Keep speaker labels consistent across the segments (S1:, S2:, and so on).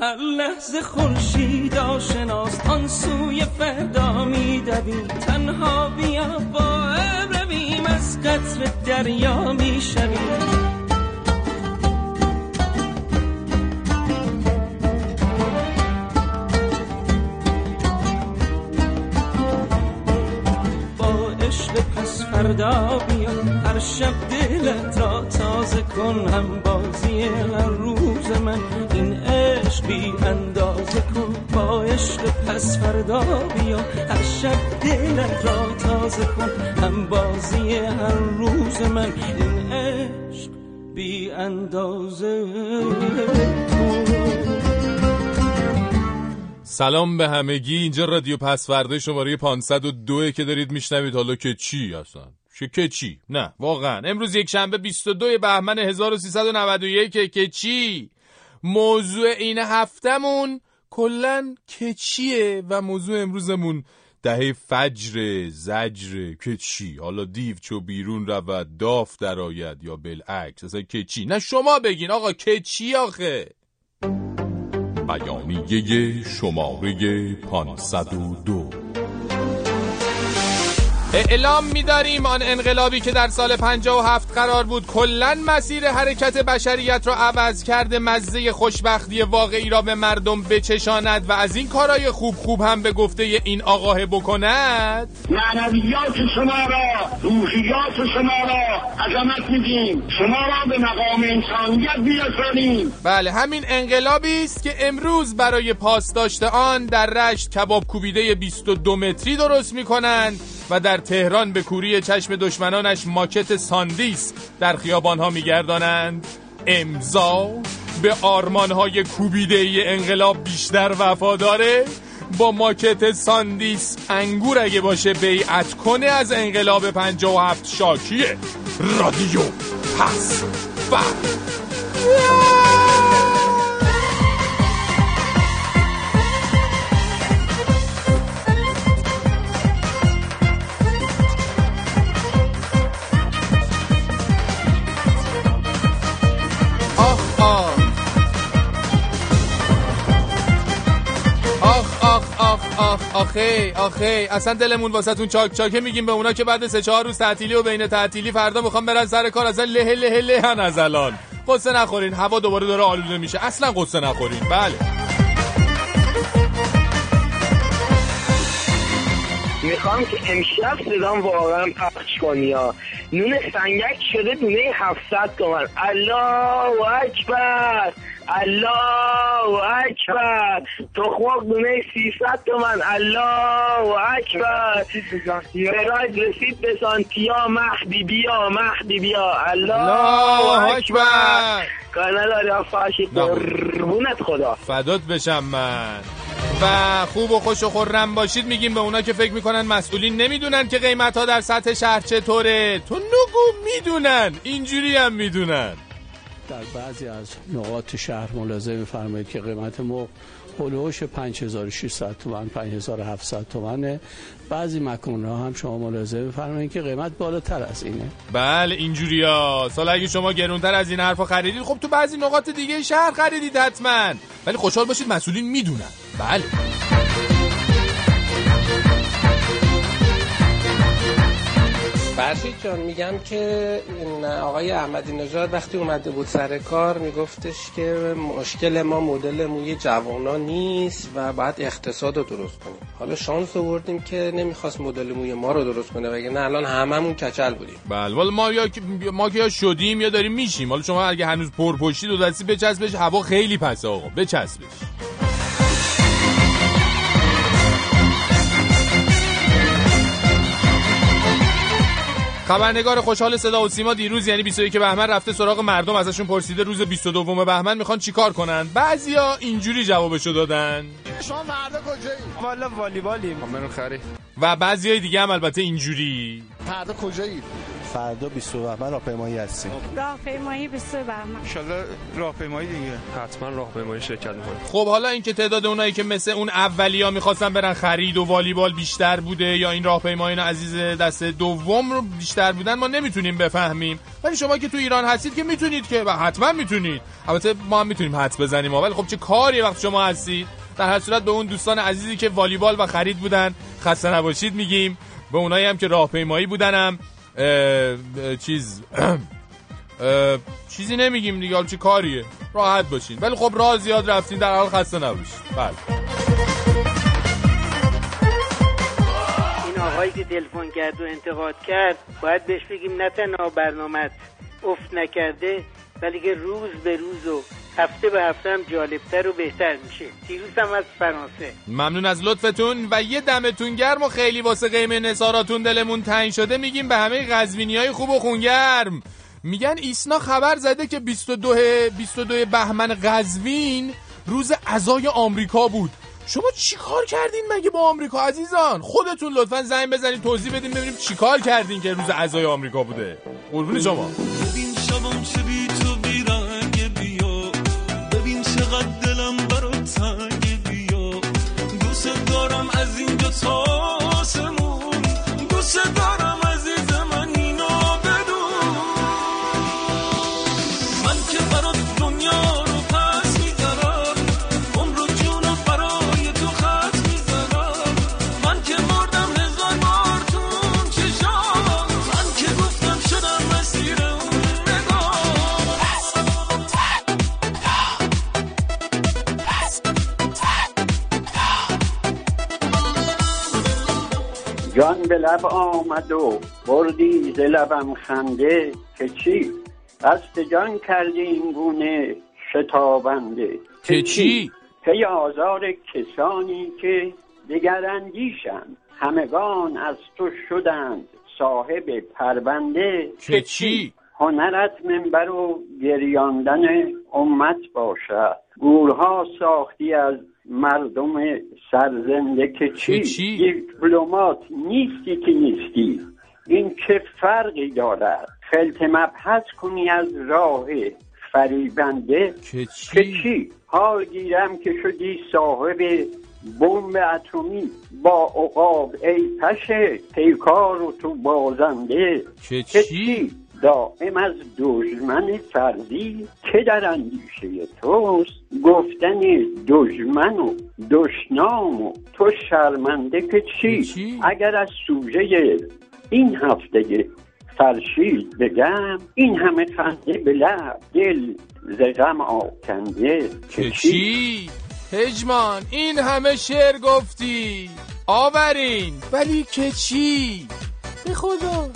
S1: هر لحظه خورشید آشناست آن سوی فردا تنها بیا با رویم از قطر دریا می‌شویم. فردا بیا هر شب دلت را تازه کن هم بازی هر روز من این عشق بی اندازه کن. با عشق پس فردا بیا هر شب دلت را تازه کن. هم بازی هر روز من این عشق بی اندازه کن.
S2: سلام به همگی. اینجا رادیو پسورده شماره 502 که دارید میشنوید. حالا که چی اصلا؟ که نه واقعا. امروز یک شنبه 22 بهمن 1391 که چی؟ موضوع این هفتمون کلا که چیه و موضوع امروزمون دهه فجر زجر که چی؟ حالا دیو چو بیرون رود داف درآید یا بالعکس اصلا که چی؟ نه شما بگین آقا که چی آخه؟ بیانیه شماره 502 اعلام می‌داریم آن انقلابی که در سال 57 قرار بود کلا مسیر حرکت بشریت را عوض کرده مزه خوشبختی واقعی را به مردم بچشاند و از این کارهای خوب خوب هم به گفته این آقاه بکند.
S3: معنویات شما را روحیات شما را عظمت میدیم. شما را به مقام انسانیت بیرسانیم
S2: بله همین انقلابی است که امروز برای پاس داشته آن در رشت کباب کوبیده 22 متری درست می کنند و در تهران به کوری چشم دشمنانش ماکت ساندیس در خیابانها می گردانند امضا به آرمانهای کوبیده ای انقلاب بیشتر وفاداره با ماکت ساندیس انگور اگه باشه بیعت کنه از انقلاب 57 شاکیه. رادیو پس آخ آخ آخ آخ آخه آخه. اصلا دلمون واسه تون چاک چاکه میگیم به اونا که بعد سه چهار روز تعطیلی و بین تعطیلی فردا می‌خوام برن سر کار. اصلا له له له از الان قصه نخورین. هوا دوباره داره آلوده میشه. اصلا قصه نخورین. بله.
S4: می‌خوام که امشب صدام واقعا پخش کنی ها. نون سنگک شده دونه 700 تومن. الله اکبر. الله اکبر. تخمق دونه 300 تومن. الله اکبر. فراید رسید به سانتیا. مهدی بیا مهدی بیا. الله اکبر. کانال آریا فاشی قربونت خدا.
S2: فدات بشم من. و خوب و خوش و خورم باشید. میگیم به اونا که فکر می‌کنن مسئولین نمی‌دونن که قیمت ها در سطح شهر چطوره. تو نگو می‌دونن. اینجوری هم می‌دونن.
S5: در بعضی از نقاط شهر ملاحظه میفرمایید که قیمت مرغ هلوش 5600 تومن 5700 تومنه. بعضی مکانها هم شما ملاحظه میفرمایید که قیمت بالاتر از اینه.
S2: بله اینجوری ها سال اگه شما گرونتر از این حرفا خریدید خب تو بعضی نقاط دیگه شهر خریدید حتما. ولی خوشحال باشید مسئولین می‌دونن. بله.
S6: فرشید جان میگم که آقای احمدی نژاد وقتی اومده بود سر کار میگفتش که مشکل ما مدل موی جوانا نیست و باید اقتصاد رو درست کنیم. حالا شانس آوردیم که نمی‌خواست مدل موی ما رو درست کنه وگرنه الان هممون کچل بودیم.
S2: بله والا ما یا ما که یا شدیم یا داریم میشیم. حالا شما اگه هنوز پرپشتی دو دستی بچسبش هوا خیلی پسه آقا بچسبش. خبرنگار خوشحال صدا و سیما دیروز یعنی 21 بهمن رفته سراغ مردم ازشون پرسیده روز 22 بهمن می‌خوان چیکار کنن؟ بعضیا اینجوری جوابشو دادن.
S7: شما فردا کجایی؟
S8: والا والیبالیم.
S7: منو خری.
S2: و بعضیای دیگه هم البته اینجوری.
S7: فردا کجایی؟
S9: فردا 20 بهمن راهپیمایی هستیم.
S10: راهپیمایی 20 بهمن
S8: ان راهپیمایی دیگه.
S11: حتما راهپیمایی شرکت می‌کنیم.
S2: خب حالا اینکه تعداد اونایی که مثل اون اولیا می‌خواستن برن خرید و والیبال بیشتر بوده یا این راهپیمایان عزیز دست دوم رو بیشتر بودن ما نمی‌تونیم بفهمیم. ولی شما که تو ایران هستید که می‌تونید که و حتما می‌تونید. البته ما هم می‌تونیم حدس بزنیم. ولی خب چه کاری وقت شما هستید؟ در هر صورت به اون دوستان عزیزی که والیبال و خرید بودن خسته نباشید میگیم. به اونایی هم که راهپیمایی بودنم. اه، چیز چیزی نمیگیم دیگه چه کاریه؟ راحت باشین. ولی خب راه زیاد رفتین در حال خسته نباشید بله.
S12: این آقایی که تلفن کرد و انتقاد کرد باید بهش بگیم نه تنها برنامه افت نکرده ولی که روز به روز و هفته به هفته هم جالبتر و بهتر میشه. دیروز هم از فرانسه.
S2: ممنون از لطفتون و یه دمتون گرم و خیلی واسه قیمه نصاراتون دلمون تنگ شده. میگیم به همه قزوینی های خوب و خونگرم. میگن ایسنا خبر زده که 22 22 بهمن قزوین روز عزای آمریکا بود. شما چیکار کردین مگه با آمریکا عزیزان؟ خودتون لطفا زنگ بزنید توضیح بدین ببینیم چیکار کردین که روز عزای آمریکا بوده. قربون شما.
S1: دوست
S3: جان به لب آمد و بردی ز لبم خنده که چی؟ قصد جان کردی این گونه شتابنده.
S2: که چی؟
S3: پی آزار کسانی که دگراندیشند همگان از تو شدند صاحب پرونده.
S2: که چی؟
S3: هنرت منبر و گریاندن امت باشد. گورها ساختی از مردم سرزنده که چی,
S2: چی؟
S3: دیپلمات نیستی که نیستی. این چه فرقی دارد؟ خلط مبحث کنی از راه فریبنده.
S2: که
S3: که
S2: چی؟
S3: چی حال گیرم که شدی صاحب بمب اتمی. با عقاب ای پشه پیکار و تو بازنده.
S2: که چی؟
S3: چی؟ دائم از دشمن فردی که در اندیشه توست. گفتن دشمن و دشنام و تو شرمنده که چی,
S2: چی؟
S3: اگر از سوژه این هفته فرشید بگم این همه خنده به لب دل ز غم آکنده
S2: که چی؟ هجمان این همه شعر گفتی. آورین. ولی که چی؟ به خدا.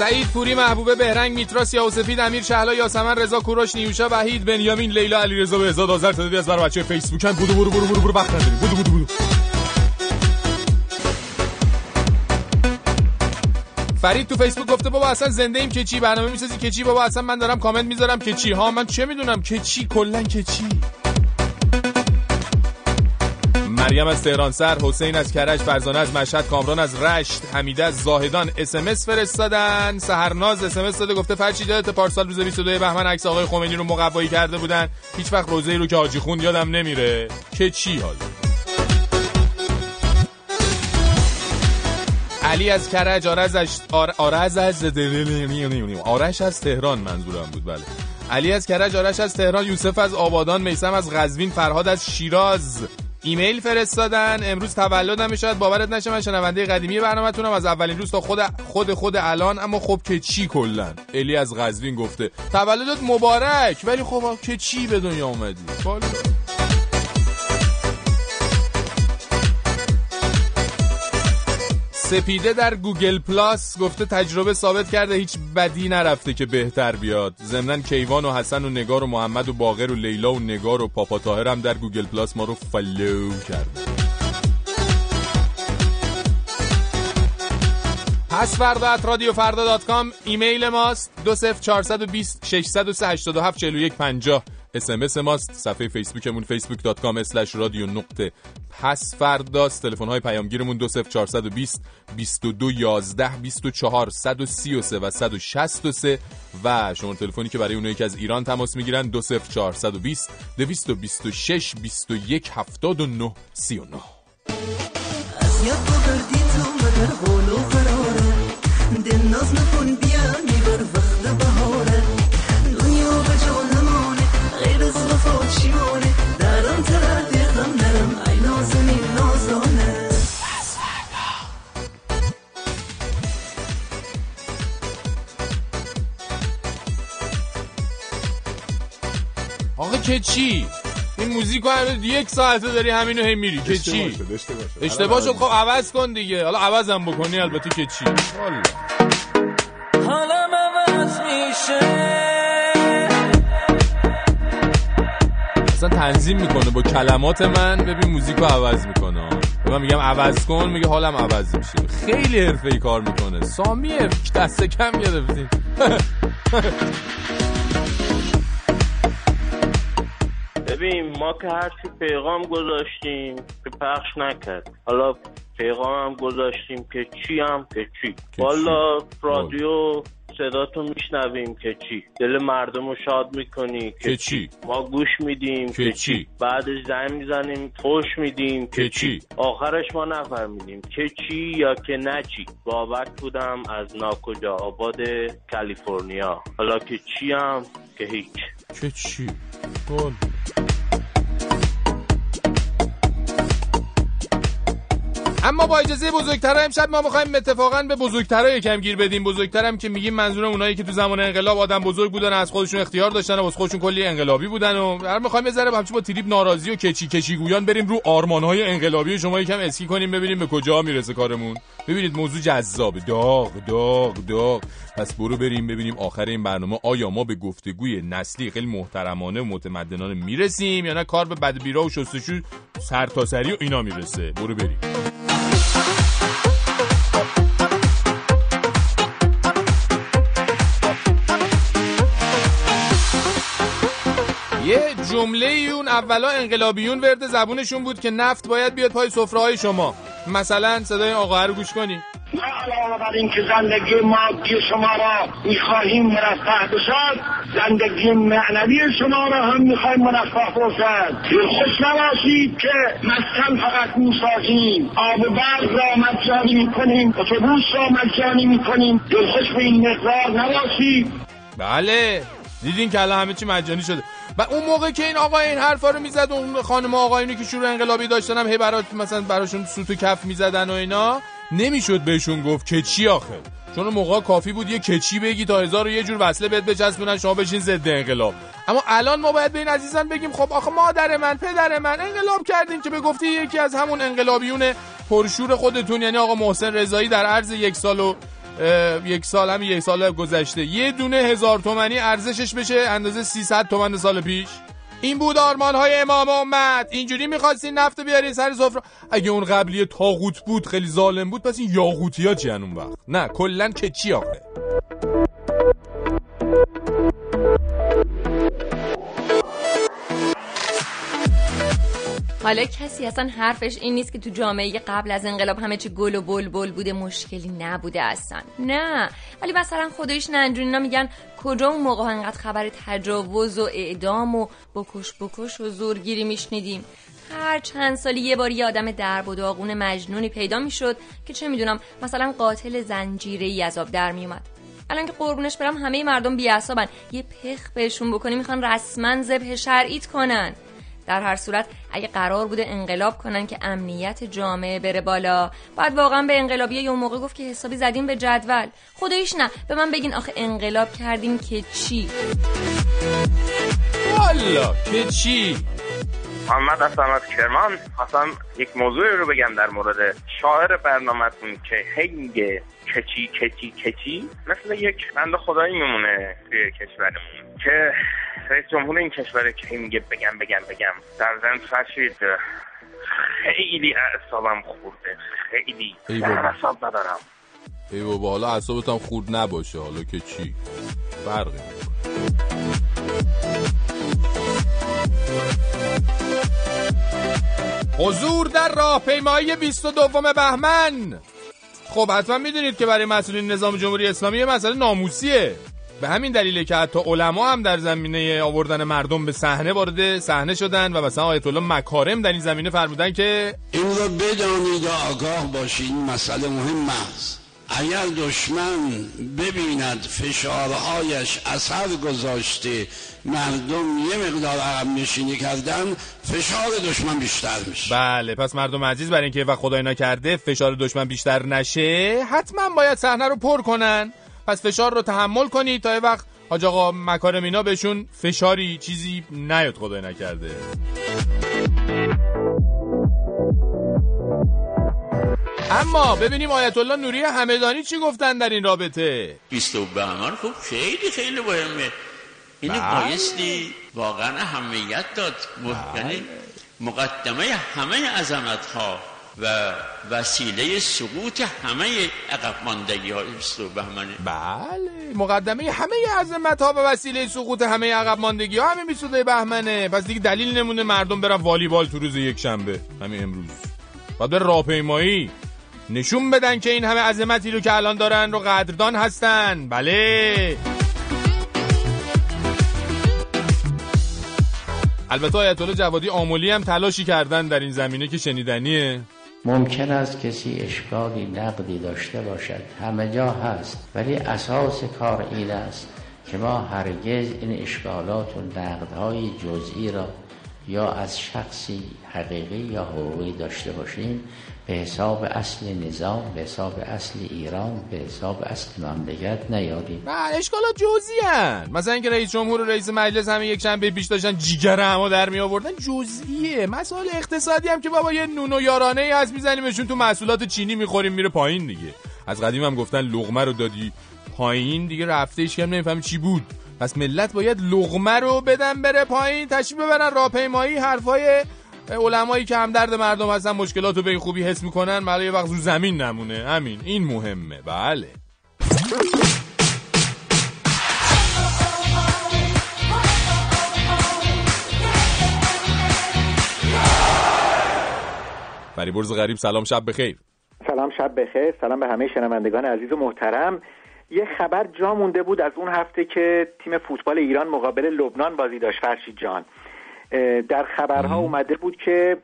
S2: سعید پوری محبوبه بهرنگ میتراس یا سفید امیر شهلا یاسمن رضا کوروش نیوشا وحید بنیامین لیلا علیرضا بهزاد آذر تعدادی از برو بچه فیسبوکن بودو برو برو برو برو وقت نداریم. بودو بودو بودو. فرید تو فیسبوک گفته بابا اصلا زنده ایم که چی؟ برنامه می‌سازی که چی؟ بابا اصلا من دارم کامنت می‌ذارم که چی؟ ها من چه می‌دونم که چی؟ کلا که چی؟ مریم از تهران سر حسین از کرج فرزانه از مشهد کامران از رشت حمیده از زاهدان. اس ام اس فرستادن. سحرناز اس ام اس داده گفته فرچی یادت پارسال روز 22 بهمن عکس آقای خمینی رو مقوایی کرده بودن. هیچ وقت روزه رو که حاجی خوند یادم نمیره. که چی حالا علی از کرج آرز از آر... آرز از آرش از تهران منظورم بود بله. علی از کرج آرش از تهران یوسف از آبادان میسم از قزوین فرهاد از شیراز. ایمیل فرستادن. امروز تولدم شاید باورت نشه من شنونده قدیمی برنامه‌تونم. از اولین روز تا خود خود خود الان. اما خب که چی کلا؟ الی از قزوین گفته تولدت مبارک. ولی خب که چی به دنیا اومدی؟ سپیده در گوگل پلاس گفته تجربه ثابت کرده هیچ بدی نرفته که بهتر بیاد. ضمنا کیوان و حسن و نگار و محمد و باقر و لیلا و نگار و پاپا طاهر هم در گوگل پلاس ما رو follow کرد پس فردا at رادیو فردا dot com ایمیل ماست. دو صفر 420 603 87 41 50 اسمس ماست. صفحه فیسبوکمون facebook.com رادیو نقطه. پس فرداست. تلفن های پیامگیرمون دو سف 420 22 11 24 133 و 163 و شما تلفنی که برای اونایی که از ایران تماس می‌گیرن دو سف 420 226 21 79 39
S13: از یاد
S2: رو هنوز یک ساعته داری همینو هم میری که چی؟
S14: اشتباه شد
S2: خب عوض کن دیگه. حالا عوضم بکنی البته که چی؟
S1: حالم عوض میشه.
S2: اصلا تنظیم می‌کنه با کلمات من ببین موزیک رو عوض می‌کنه. به من میگم عوض کن میگه حالم عوض میشه. خیلی حرفه ای کار می‌کنه. سامیه دست کم گرفتیم
S15: ببین ما که هرچی پیغام گذاشتیم که پخش نکرد. حالا پیغام هم گذاشتیم که چی هم که چی. والا رادیو صداتو میشنویم که چی. دل مردم رو شاد می‌کنی
S2: که چی.
S15: ما گوش میدیم
S2: که
S15: که
S2: چی؟
S15: بعدش زنگ می‌زنیم خوش میدیم
S2: که
S15: که
S2: چی؟
S15: آخرش ما نفهمیدیم که چی یا که نه چی. بابک بودم از ناکجا آباد کالیفرنیا. حالا که چی هم که هیچ.
S2: که چی؟ گل. اما با اجازه بزرگترها امشب ما می‌خوایم اتفاقا به بزرگترها یکم گیر بدیم. بزرگترم که میگیم منظور اونایی که تو زمان انقلاب آدم بزرگ بودن از خودشون اختیار داشتن و از خودشون کلی انقلابی بودن و هر می‌خوایم یه ذره همچون با تریپ ناراضی و کچی کچی گویان بریم رو آرمانهای انقلابی شما یکم اسکی کنیم ببینیم به کجا می‌رسه کارمون. ببینید موضوع جذابه داغ داغ داغ. پس برو بریم ببینیم آخر این برنامه آیا ما به گفتگوی نسلی خیلی محترمانه و متمدنانه می‌رسیم یا نه؟ کار به بدبیرا و شستشو سرتاسری و اینا می‌رسه. برو بریم. جمله اون اولا انقلابیون ورد زبونشون بود که نفت باید بیاد پای سفره های شما. مثلا صدای آقا رو گوش کنی.
S16: ما علاوه بر اینکه زندگی مادی شما را می‌خواهیم مرفه بشد زندگی معنوی شما را هم می‌خواهیم مرفه باشد. خوش نباشید که مسکن فقط می‌سازیم. آب و برق را مجانی می‌کنیم اتوبوس را مجانی می‌کنیم. دلخوش به این مقدار نباشید.
S2: بله. دیدین که الان همه چی مجانی شده. و اون موقع که این آقا این حرفا رو می‌زد اون خانم آقایونی که شروع انقلابی داشتن هم هی برات مثلا براشون سوت و کف می‌زدن و اینا نمی‌شد بهشون گفت که چی آخه. چون موقع کافی بود یه کچی بگی تا هزار و یه جور وصله بهت بچسبونن شما بشین ضد انقلاب. اما الان ما باید به این عزیزان بگیم خب آخه مادر من پدر من انقلاب کردین که به گفته یکی از همون انقلابیون پرشور خودتون یعنی آقا محسن رضایی در عرض یک سال و یک سال هم یک سال گذشته. یه دونه هزار تومنی ارزشش بشه اندازه 300 تومن سال پیش. این بود آرمان های امام امت. اینجوری می‌خواستین نفت بیارین سر سفره؟ اگه اون قبلی تاغوت بود خیلی ظالم بود پس این یاغوتی ها چی اون وقت؟ نه کلا که چی آخه؟
S17: حالا کسی اصلا حرفش این نیست که تو جامعه قبل از انقلاب همه چی گل و بلبل بوده مشکلی نبوده اصلا. نه. ولی مثلا خودش ننجونینا میگن کجا اون موقع انقدر خبر تجاوز و اعدام و بکش بکش و زورگیری میشنیدیم؟ هر چند سالی یه بار یه آدم درب و داغون مجنونی پیدا می‌شد که چه می‌دونم مثلا قاتل زنجیره ای آب در میومد الان که قربونش برم همه مردم بیعصابن یه پخ بهشون بکنی می‌خوان رسما ذبح شرعیت کنن. در هر صورت اگه قرار بوده انقلاب کنن که امنیت جامعه بره بالا. بعد واقعا به انقلابی یه موقع گفت که حسابی زدیم به جدول. خداییش نه. به من بگین آخه انقلاب کردیم که چی؟
S2: والا که چی؟
S15: محمد هستم از کرمان. خواستم یک موضوع رو بگم در مورد شاعر برنامهتون که هی میگه کچی کچی کچی. مثل یک بند خدایی میمونه توی کشورمون. که رئیس جمهور این کشور که میگه بگم بگم بگم. در زن فرشید خیلی اعصابم خورده. خیلی. اعصاب ندارم.
S2: ای بابا حالا اعصابت هم خورد نباشه. حالا که چی؟ فرقی. حضور در راهپیمایی 22 بهمن. خب حتما می‌دونید که برای مسئولین نظام جمهوری اسلامی یه مسئله ناموسیه. به همین دلیله که حتی علما هم در زمینه آوردن مردم به صحنه وارد صحنه شدن و مثلا آیت الله مکارم در این زمینه فرمودن که
S14: این رو بدانید و آگاه باشید این مسئله مهم است. اگر دشمن ببیند فشارهایش اثر گذاشته مردم یه مقدار عقب نشینی کردن فشار دشمن بیشتر میشه.
S2: بله پس مردم عزیز برای اینکه وقت خدای نکرده فشار دشمن بیشتر نشه حتما باید صحنه رو پر کنن. پس فشار رو تحمل کنید تا یه وقت. حاج آقا مکارم اینا بهشون فشاری چیزی نیاد خدای نکرده. اما ببینیم آیت الله نوری همدانی چی گفتن در این رابطه؟
S18: 22 بهمن خب خیلی خیلی مهمه. اینو
S2: بله.
S18: بایستی واقعا اهمیت داد. م- یعنی مقدمه همه عظمت ها و وسیله سقوط همه عقب ماندگی های 22 بهمنه
S2: بله مقدمه همه عظمت ها و وسیله سقوط همه عقب ماندگی ها همین 22 بهمنه. پس دیگه دلیل نمونه مردم برن والیبال تو روز یک شنبه همین امروز. بعد بره راهپیمایی. نشون بدن که این همه عظمتی رو که الان دارن رو قدردان هستن. بله. البته آیت الله جوادی آمولی هم تلاشی کردن در این زمینه که شنیدنیه.
S19: ممکن است کسی اشکالی نقدی داشته باشد. همه جا هست ولی اساس کار این است که ما هرگز این اشکالات و نقدهای جزئی را یا از شخصی حقیقی یا حقوقی داشته باشیم. به حساب اصل نظام به حساب اصل ایران به حساب اصل مملکت نیاریم.
S2: بله اشکالات جزئی. مثلا اینکه رئیس جمهور و رئیس مجلس همه یک شنبه پیش داشتن جیگر همو در می آوردن جزئیه. مسائل اقتصادی هم که بابا یه نون و یارانه ای هست میزنیمشون تو محصولات چینی می‌خوریم میره پایین دیگه. از قدیم هم گفتن لغمه رو دادی پایین دیگه رفته هیچ کم نمی‌فهمی چی بود. پس ملت باید لغمه رو بدن بره پایین تشریف ببرن راهپیمایی حرفای علمایی که هم درد مردم هستن مشکلات رو به این خوبی حس می‌کنن برای یه وقت رو زمین نمونه. همین این مهمه. بله. فریبرز غریب سلام شب بخیر.
S20: سلام شب بخیر. سلام به همه شنوندگان عزیز و محترم. یه خبر جا مونده بود از اون هفته که تیم فوتبال ایران مقابل لبنان بازی داشت فرشید جان. در خبرها اومده بود که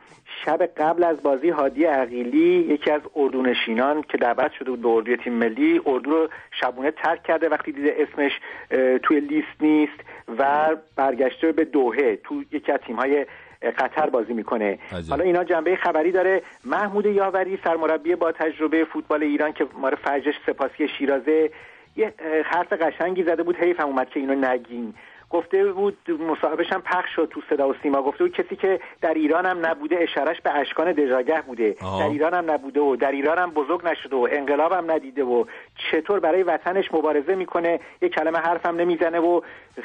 S20: شب قبل از بازی هادی عقیلی یکی از اردونشینان که دعوت شده بود به اردوی تیم ملی اردو رو شبونه ترک کرده وقتی دیده اسمش توی لیست نیست و برگشته به دوهه تو یکی از تیم‌های قطر بازی می‌کنه.
S2: عجب.
S20: حالا اینا جنبه خبری داره. محمود یاوری سرمربی با تجربه فوتبال ایران که مار فرجش سپاسی شیرازه یه حرف قشنگی زده بود. حیف هم اومد که اینو نگین. گفته بود مصاحبهش هم پخش شد تو صدا و سیما. گفته بود کسی که در ایران هم نبوده اشارش به اشکان دژاگه بوده.
S21: آها.
S20: در ایران هم نبوده و در ایران هم بزرگ نشده و انقلاب هم ندیده و چطور برای وطنش مبارزه می‌کنه. یه کلمه حرف هم نمی‌زنه و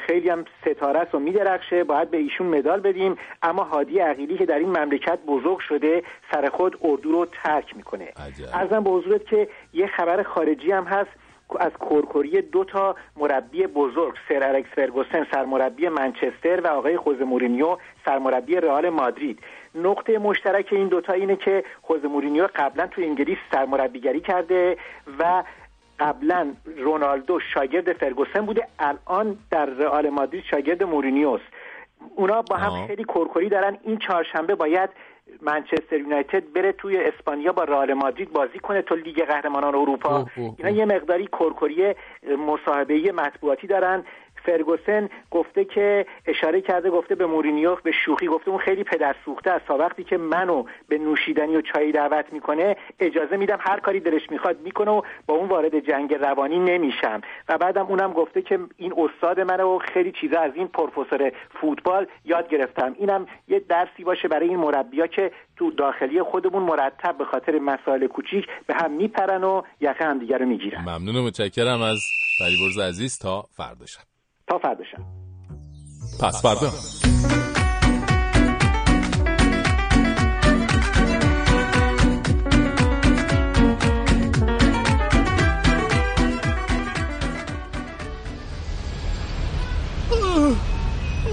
S20: خیلی هم ستاره است و میدرخشه. باید به ایشون مدال بدیم. اما هادی عقیلی که در این مملکت بزرگ شده سر خود اردو رو ترک می‌کنه. عرضم به حضورت که یه خبر خارجی هم هست. از کرکری دو تا مربی بزرگ سر الکس فرگوسن سرمربی منچستر و آقای خوزه مورینیو سرمربی رئال مادرید. نقطه مشترک این دوتا اینه که خوزه مورینیو قبلا تو انگلیس سرمربیگری کرده و قبلا رونالدو شاگرد فرگوسن بوده الان در رئال مادرید شاگرد مورینیوست. اونا با هم. خیلی کرکری دارن. این چهارشنبه باید منچستر یونایتد بره توی اسپانیا با رئال مادرید بازی کنه تو لیگ قهرمانان اروپا. اینا یه مقداری کورکوری مصاحبه مطبوعاتی دارن. فرگوسن گفته که اشاره کرده گفته به مورینیو به شوخی گفته اون خیلی پدر سوخته است. تا وقتی که منو به نوشیدنی و چای دعوت می‌کنه اجازه میدم هر کاری دلش می‌خواد می‌کنه و با اون وارد جنگ روانی نمیشم. و بعدم اونم گفته که این استاد منه و خیلی چیزا از این پروفسور فوتبال یاد گرفتم. اینم یه درسی باشه برای این مربیا که تو داخلی خودمون مرتب به خاطر مسائل کوچیک به هم میپرن و یقه همدیگه رو می‌گیرن.
S22: ممنون و متشکرم از فریبرز عزیز. تا فردا شب.
S20: تا فردا شب.
S22: پس فردا.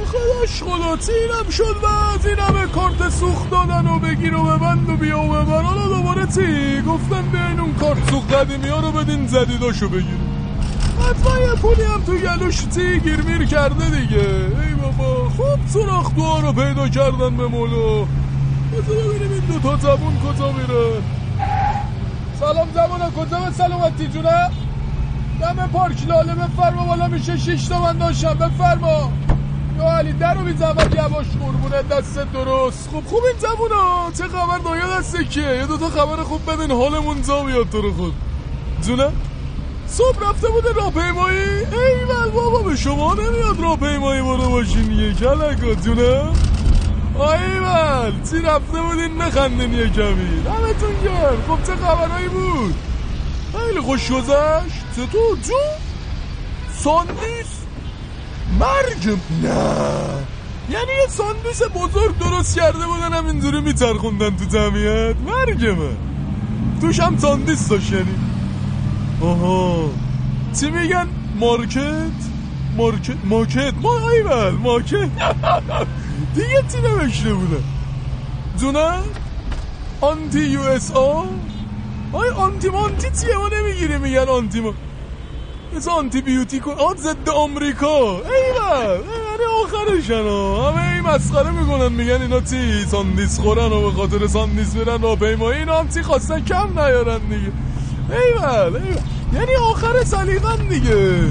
S22: خداش خدا اینم شد و از این همه کارت سوخت دادن و بگیر و ببند و بیا و ببر حالا دوباره چی؟ گفتن بیاین اون کارت سوخت قدیمی ها رو بدین زدیداشو بگیریم. حتما یه پولی هم تو گلوش تی گیر میر کرده دیگه؟ ای بابا خوب سراخ دوها رو پیدا کردن به مولا بذار ببینیم این دوتا زبون کجا میره. سلام زبونه کجا به سلامتی جونه دم پارک لاله بفرما بالا میشه شیش تا من داشتم بفرما. یا علی در رو زحمت یواش قربونه دست درست. خب خوب این زبونا. چه خبر؟ دایا دسته کیه یه دوتا خبر خوب بدین حالمون زا بیاد تو رو خود. جونه صبح رفته بوده راهپیمایی. ایول بابا به شما نمیاد راهپیمایی برو باشین یه کلکا جونه. ایول چی رفته بودین؟ نخندین یه کمی. دمتون گرم. خب چه خبرهایی بود؟ خیلی خوش گذشت. چطور جون؟ ساندیس مرگ؟ نه. یعنی یه ساندویس بزرگ درست کرده بودن هم اینجوری میچرخوندن تو جمعیت. مرگمه توش هم ساندیس داشت یعنی. آها چی میگن؟ مارکت؟ مارکت؟ مارکت. ما ایول مارکت. دیگه چی نوشته بوده؟ جونه؟ آنتی یو اس آی آنتی مانتی چیه؟ ما نمی‌گیری میگن آنتی ما. مثل آنتی بیوتیک آد ضد آمریکا. ایول یعنی آخرشن ها. همه این مسخره می‌کنن میگن اینا چی؟ ساندیس خورن و به خاطر ساندیس میرن راهپیمایی اینا هم چی خواستن؟ کم نیارن دیگه. ایول یعنی آخر سلیقن دیگه.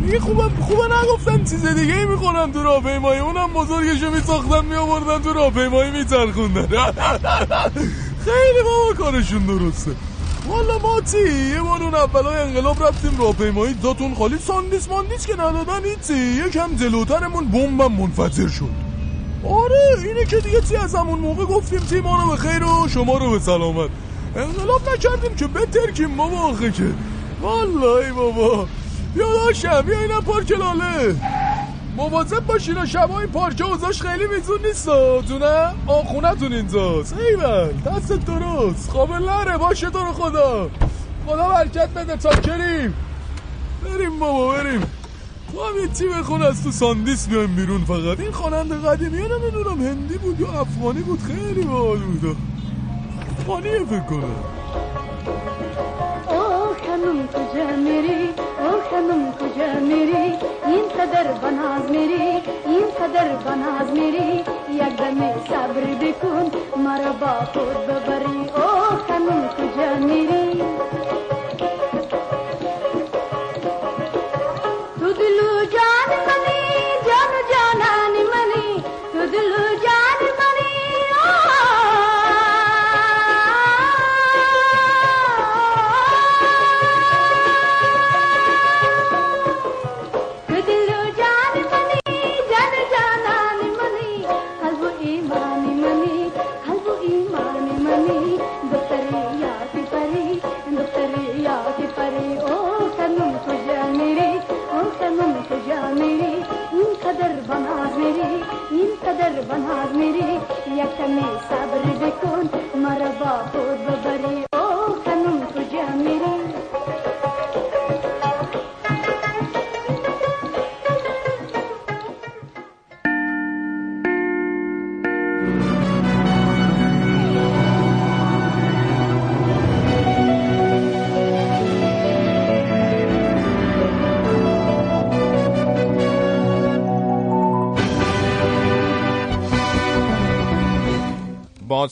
S22: میگه خوبم خوبه نگفتن چیز دیگه ای می‌کنن تو راهپیمایی. اونم بزرگشو میساختن میآوردن تو راهپیمایی میچرخوندن. خیلی بابا کارشون درسته. والا ما چی؟ یه بار اون اولای انقلاب رفتیم راهپیمایی. جاتون خالی ساندیس ماندیس که ندادن هیچی یکم جلوترمون بمبم منفجر شد. آره اینه که دیگه چی از همون موقع گفتیم چی ما به خیر و شما رو به سلامت. انقلاب نکردیم که بترکیم بابا آخه که. والا ای بابا. بیا داشتم بیا اینم پارک لاله. مواظب باشین شبا این پارکه اوضاش خیلی میزون نیست جونه آخونه تون اینجاست ایول دست درست. قابل نره باشه تو رو خدا. خدا برکت بده تا کریم بریم بابا بریم. تو هم یه چی بخون از تو ساندیس بیایم بیرون فقط. این خواننده قدیمی نمی‌دونم هندی بود یا افغانی بود خیلی باحال بود. افغانیه فکر
S23: خانم کجا میری؟ او خانم کجا میری؟ این قدر بناز میری این قدر بناز میری. یک دم صبر بکن مرا با خود ببری. او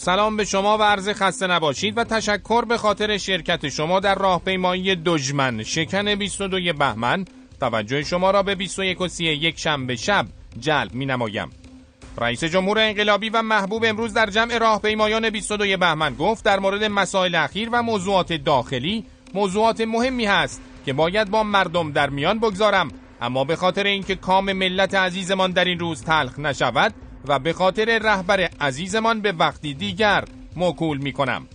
S22: سلام به شما و عرض خسته نباشید و تشکر به خاطر شرکت شما در راهپیمایی دژمن شکن 22 بهمن
S2: توجه شما را به 21 و 31 شنبه شب جلب می نمایم. رئیس جمهور انقلابی و محبوب امروز در جمع راهپیمایان 22 بهمن گفت در مورد مسائل اخیر و موضوعات داخلی موضوعات مهمی هست که باید با مردم در میان بگذارم اما به خاطر اینکه کام ملت عزیزمان در این روز تلخ نشود و به خاطر رهبر عزیزمان به وقتی دیگر موکول می کنم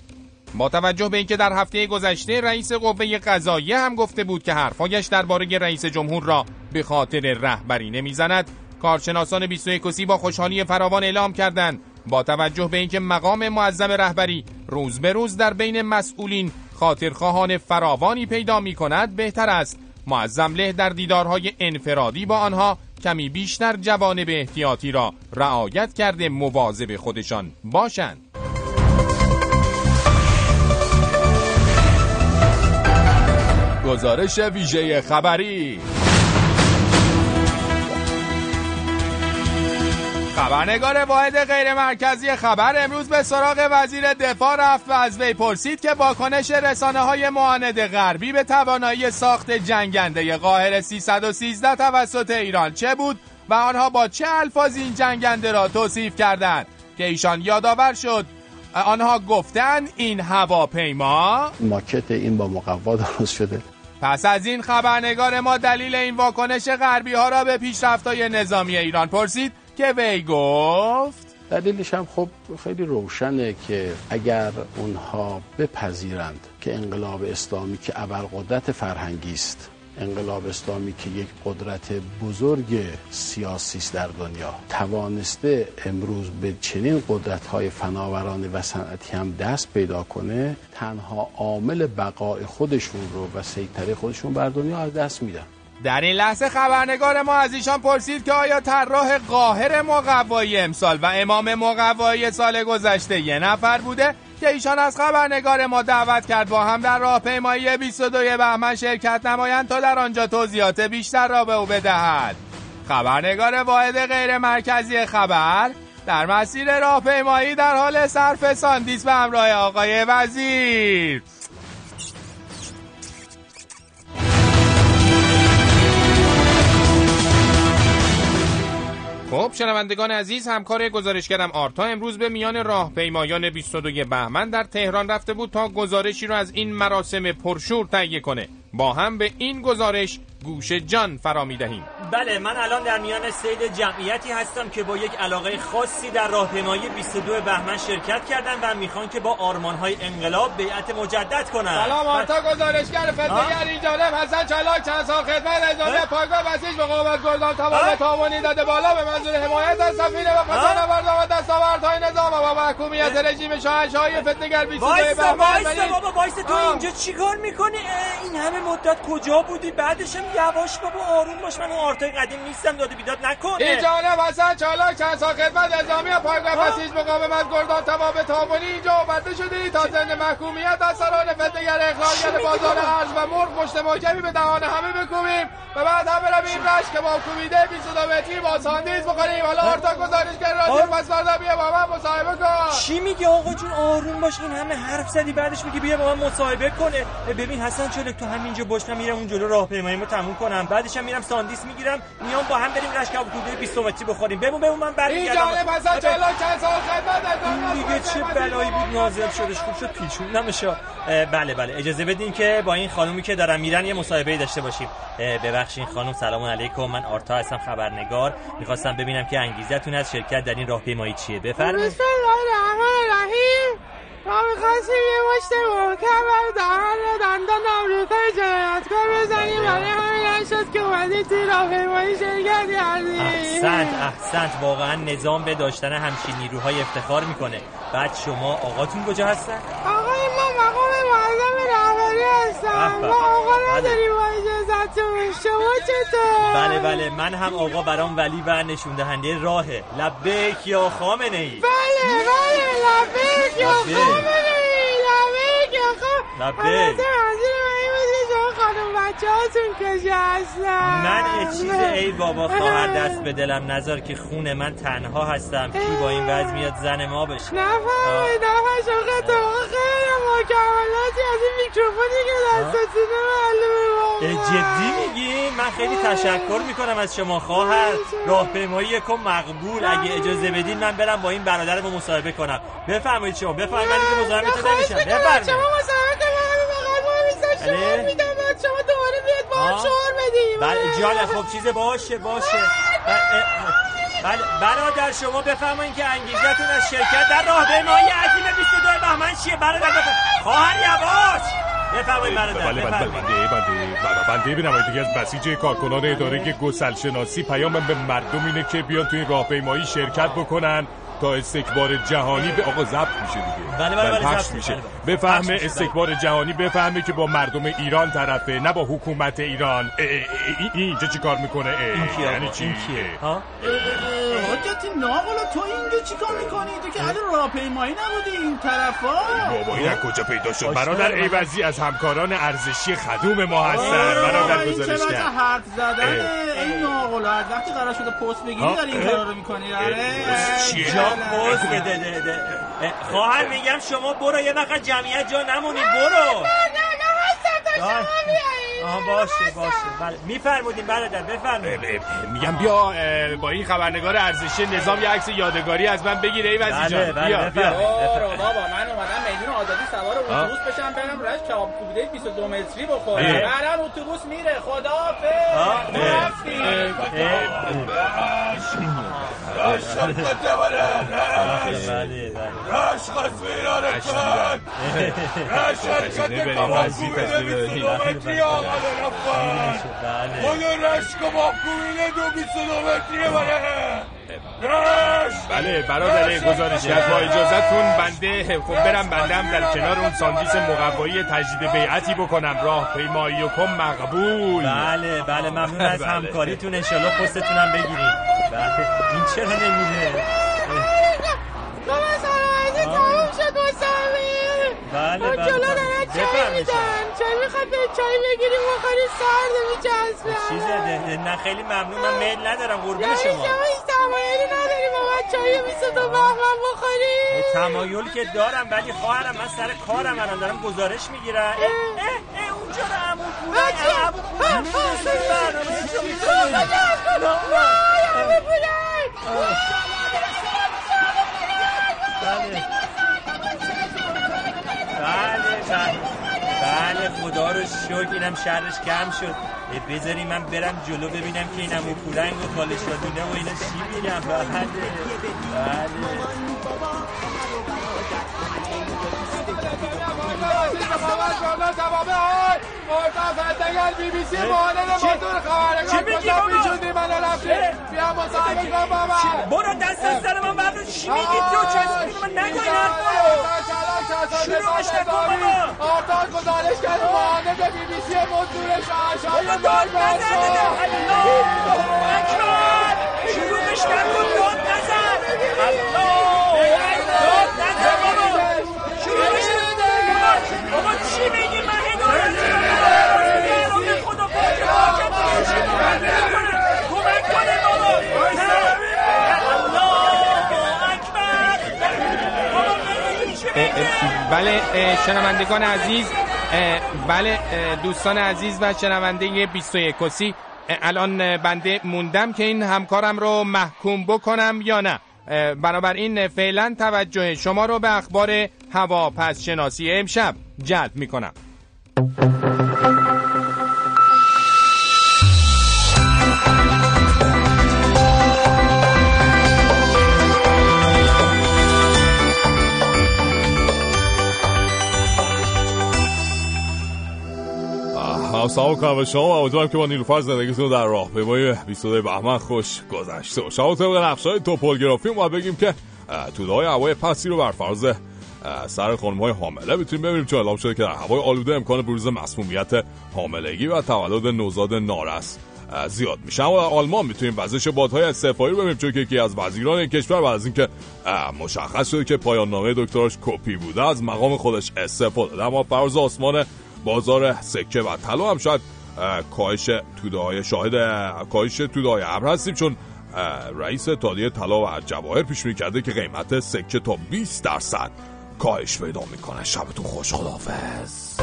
S2: با توجه به اینکه در هفته گذشته رئیس قوه قضاییه هم گفته بود که حرفایش درباره رئیس جمهور را به خاطر رهبری نمی‌زند کارشناسان 21 کسی با خوشحالی فراوان اعلام کردند. با توجه به اینکه مقام معظم رهبری روز به روز در بین مسئولین خاطرخواهان فراوانی پیدا می کند بهتر است معظم له در دیدارهای انفرادی با آنها کمی بیشتر جوانب احتیاطی را رعایت کرده مواظب خودشان باشند. گزارش ویژه خبری خبرنگار واحد غیر مرکزی خبر امروز به سراغ وزیر دفاع رفت و از وی پرسید که واکنش رسانه های معاند غربی به توانایی ساخت جنگنده قاهر 313 توسط ایران چه بود و آنها با چه الفاظی این جنگنده را توصیف کردند که ایشان یادآور شد. آنها گفتند این هواپیما
S5: ماکت این با مقوا درست شده.
S2: پس از این خبرنگار ما دلیل این واکنش غربی ها را به پیشرفت‌های نظامی ایران پرسید. که وی گفت؟
S5: دلیلش هم خب خیلی روشنه که اگر اونها بپذیرند که انقلاب اسلامی که ابرقدرت فرهنگی است انقلاب اسلامی که یک قدرت بزرگ سیاسی است در دنیا توانسته امروز به چنین قدرت های فناورانه و صنعتی هم دست پیدا کنه تنها عامل بقای خودشون رو و سیطره خودشون بر دنیا از دست میدن.
S2: در این لحظه خبرنگار ما از ایشان پرسید که آیا طراح قاهر مقوایی امسال و امام مقوایی سال گذشته یه نفر بوده که ایشان از خبرنگار ما دعوت کرد با هم در راهپیمایی 22 بهمن شرکت نمایند تا در آنجا توضیحات بیشتر را به او بدهد. خبرنگار واحد غیر مرکزی خبر در مسیر راهپیمایی در حال صرف ساندیس به همراه آقای وزیر. خب شنوندگان عزیز همکار گزارشگرم آرتا امروز به میان راهپیمایان 22 بهمن در تهران رفته بود تا گزارشی رو از این مراسم پرشور تهیه کنه. با هم به این گزارش گوش جان فرا می‌دهیم
S24: بله من الان در میان سیل جمعیتی هستم که با یک علاقه خاصی در راهپیمایی 22 بهمن شرکت کردن و می‌خوان که با آرمانهای انقلاب بیعت مجدد کنن.
S2: سلام آرتا گزارشگر فتنگر این جانب حسن چلاک چند سال خدمت نظامی پایگاه بسیج مقاومت گردان تمام تاوانی داده بالا به منظور حمایت از سفینه و پسان بردام و دستاوردهای نظام و با محکومیت رژیم شاهنشاهی فتنگر 22
S24: وایسا
S2: بهمن
S24: وایسا بابا وایسا تو. اینجا چیکار می‌کنی؟ این همه مدت کجا بودی؟ بعدش هم یواش بابا آروم باش من اون آرتای قدیم نیستم داده بیداد نکنه
S2: این جانب حسن چالاک چند سال خدمت نظامی و پایگاه بسیج مقاومت گردان تمام تابونی اینجا آورده شده تا ضمن محکومیت از سران فتنگر اخلالگر بازار ارز و مرغ پشت محکمی به دهان همه بکوبیم و بعد هم برویم رشت که با کوبیده 22 متری با ساندیس بخوریم. حالا آرتا گزارشگر رادیو پس فردا بیا با من مصاحبه کن.
S24: چی میگه آقا جون؟ آروم باش این همه حرف زدی بعدش میگه بیا با من مصاحبه کنه. ببین حسن چلک تو همینجا باش من میرم اون جلو راهپیماییمو تموم کنم. بعدش هم میرم ساندیس می‌گیرم. میام با هم بریم رشت کوبیده 20 متری بخوریم. بمون بمون من برمیگردم.
S2: جانب حسن چالاک چند سال خدمت
S24: دیگه چه بلایی بود نازل شدش. خوب شد پیچوندمش بله بله. اجازه بدین که با این خانومی که دارن میرن یه مصاحبه داشته باشیم. ببخشید خانم سلام علیکم. من آرتا هستم خبرنگار. می‌خواستم ببینم که انگیزتون از شرکت در این راهپیمایی چیه. بفرمایید.
S23: بسم الله الرحمن الرحیم. ما می‌خواستیم یه مشت محکم بر دهن دندان آمریکای جنایتکار بزنیم برای همین نشد که اومدیم توی راهپیمایی شرکت کردیم
S24: احسنت احسنت. واقعا نظام به داشتن همچین نیروهای افتخار می‌کنه. بعد شما آقاتون کجا هستن؟
S23: آقای ما مقام معظم رهبری هستم
S24: به.
S23: ما آقا
S24: بله.
S23: نداریم با اجازتون شما چطور؟
S24: بله بله من هم آقا برام ولی و نشون دهنده راهه لبیک یا خامنه ای
S23: بله بله لبیک یا. خامنه ای لبیک یا خامنه
S24: لبیک.
S23: البته منظور من این بود که شما خانم بچه هاتون کجا هستن؟
S24: من یه چیز ای بابا خواهر دست به دلم. نذار که خون من تنها هستم. کی با این وضع میاد زن ما بشه.
S23: نفرمایید نفر شما اتفاقا خیلی مکملاتی از این میکروفونی که دستتونه معلومه
S24: جدی میگی؟ من خیلی تشکر می‌کنم از شما خواهر. راهپیمایی یکم مقبول. اگه اجازه بدین من برم با این برادر رو مصاحبه کنم. بفرمایید شما. بفرمایید من دیگه مزاحمتون نمیشم. بفرمایید.
S25: شما مصاحبه شعار
S24: بله.
S25: میدم بعد شما دوباره بیاد با هم. شعار بدیم.
S24: بله جان خب چیز باشه باشه. ب- اه، بله. برادر شما بفرمایید که انگیزتون از شرکت در راهپیمایی عظیم 22 بهمن چیه؟ برادر بفرمایید. خواهر یواش. بفرمایید برادر
S2: بله بله بله بنده بنده بنده به نمایندگی از بسیج کارکنان اداره گسل شناسی پیامم به مردم اینه که بیان توی این راهپیمایی شرکت بکنن. تا استکبار جهانی به آقا ضبط میشه دیگه.
S24: بله، بله، بله،
S2: پخش
S24: ضبط
S2: میشه.
S24: بله، بله. پخش
S2: بفهمه
S24: میشه،
S2: استکبار جهانی بفهمه که با مردم ایران طرفه نه با حکومت ایران. اینجا چی کار می‌کنه؟
S24: این کیه
S2: یعنی؟ چی؟
S24: این کیه؟ ها؟
S26: حجت ناقلا تو اینجا چی کار می‌کنی؟ تو که اهل راهپیمایی نبودی این طرفا.
S2: بابا این از کجا پیدا شد؟ برادر ایوزی از همکاران ارزشی خدوم ما هستن. برادر
S26: این چه
S2: گزارش کرد.
S26: حرف زدن. این ناقلا از وقتی قرار شده پست بگیری؟ داری این کارا رو می‌کنی؟ آره.
S24: پوز بده ده ده اه، خواهر میگم شما برو یه وقت جمعیت جا نمونی برو آه. آها باشه باشه بله میفرمودین برادر بفرمایید
S2: میگم بیا با این خبرنگار ارزشی نظام یه عکس یادگاری از من بگیر ایوزی
S24: بله،
S2: جان
S24: بله،
S2: بیا. بیا
S26: بابا من اومدم میدون آزادی سوار. اتوبوس بشم برم رشت کباب کوبیده 22 متری بخورم. الان اتوبوس میره خداحافظ
S2: آه.
S24: بله بله
S25: راش خواست ایران کن راش شرکت کباب کوبیده 22 متری آقا رفت
S24: بله.
S25: خود راش کباب کوبیده دو 22 متری بره راش
S2: بله برادر گزارشگر با اجازهتون بنده خب برم بنده هم در کنار اون ساندویچ مقوایی تجدید بیعتی بکنم. راه پیمایی کم مقبول.
S24: بله بله ممنون از
S2: بله.
S24: همکاریتون. انشالله پستتون هم بگیریم بله. این چرا نمیره؟ بله،
S25: اون
S24: بله،
S25: می‌خواد به چای بگیریم بخوری سرده میچسبه
S24: چیزه ده- ده- نه خیلی ممنون من میل ندارم قربون
S25: یعنی
S24: شما
S25: شما هیچ تمایلی نداری با من چای 22 بهمن بخوری
S24: تمایل که دارم ولی خواهرم من سر کارم الان دارم گزارش می‌گیرم اه اه اونجا رو عمو پولای
S25: بچه.
S24: عمو پولای. بله بله بله بله خدا رو شکر اینم شرش کم شد. بذاری من برم جلو ببینم که این امو پولنگ و خاله شادونه و اینا چی میگم. بله. بله.
S25: بی بی سی معاند موتور
S24: میگی
S25: کجا؟ پیچوندی منو رفتی بیا مصاحبه کن بابا
S24: برو دست از سر من بردار چی میگی تو چه من نگو این حرفا رو شروعش نکن بابا
S25: آرتان گزارش کرد معاند بی بی سی موتور شاهشای
S24: بابا داد نزن الله اکبر شروعش نکن داد الله نزن بابا شروعش بابا چی میگی؟ من خدا
S27: بله شنوندگان عزیز بله دوستان عزیز و شنونده 21 کسی الان بنده موندم که این همکارم رو محکوم بکنم یا نه. بنابراین فعلا توجه شما رو به اخبار هوا پس شناسی امشب. جلب
S2: سلام کنم به شما. امیدوارم که با نیلوفر زندگیتون در راهپیمایی 22 بهمن خوش گذشته. باشه اما طبق نقشای توپولگرافی ما بگیم که های هوای پسی رو بر فرض سر خانم های حامله. می‌تونیم ببینیم چون اعلام شده که در هوای آلوده امکان بروز مسمومیت حاملگی و تولد نوزاد نارس زیاد میشه. اما در آلمان می‌تونیم وزش بادهای استعفایی رو ببینیم چون که یکی از وزیران این کشور بعد از اینکه مشخص شده که پایان نامه دکتراش کپی بوده از مقام خودش استعفا داده. اما فراز آسمان بازار سکه و طلا هم شاید اه، کاهش توده های شاهد اه، کاهش توده های ابر هستیم چون رئیس تادیه طلا و جواهر پیش بینی کرده که قیمت سکه تا 20 درصد کاهش پیدا می‌کنه. شبتون خوش خداحافظ.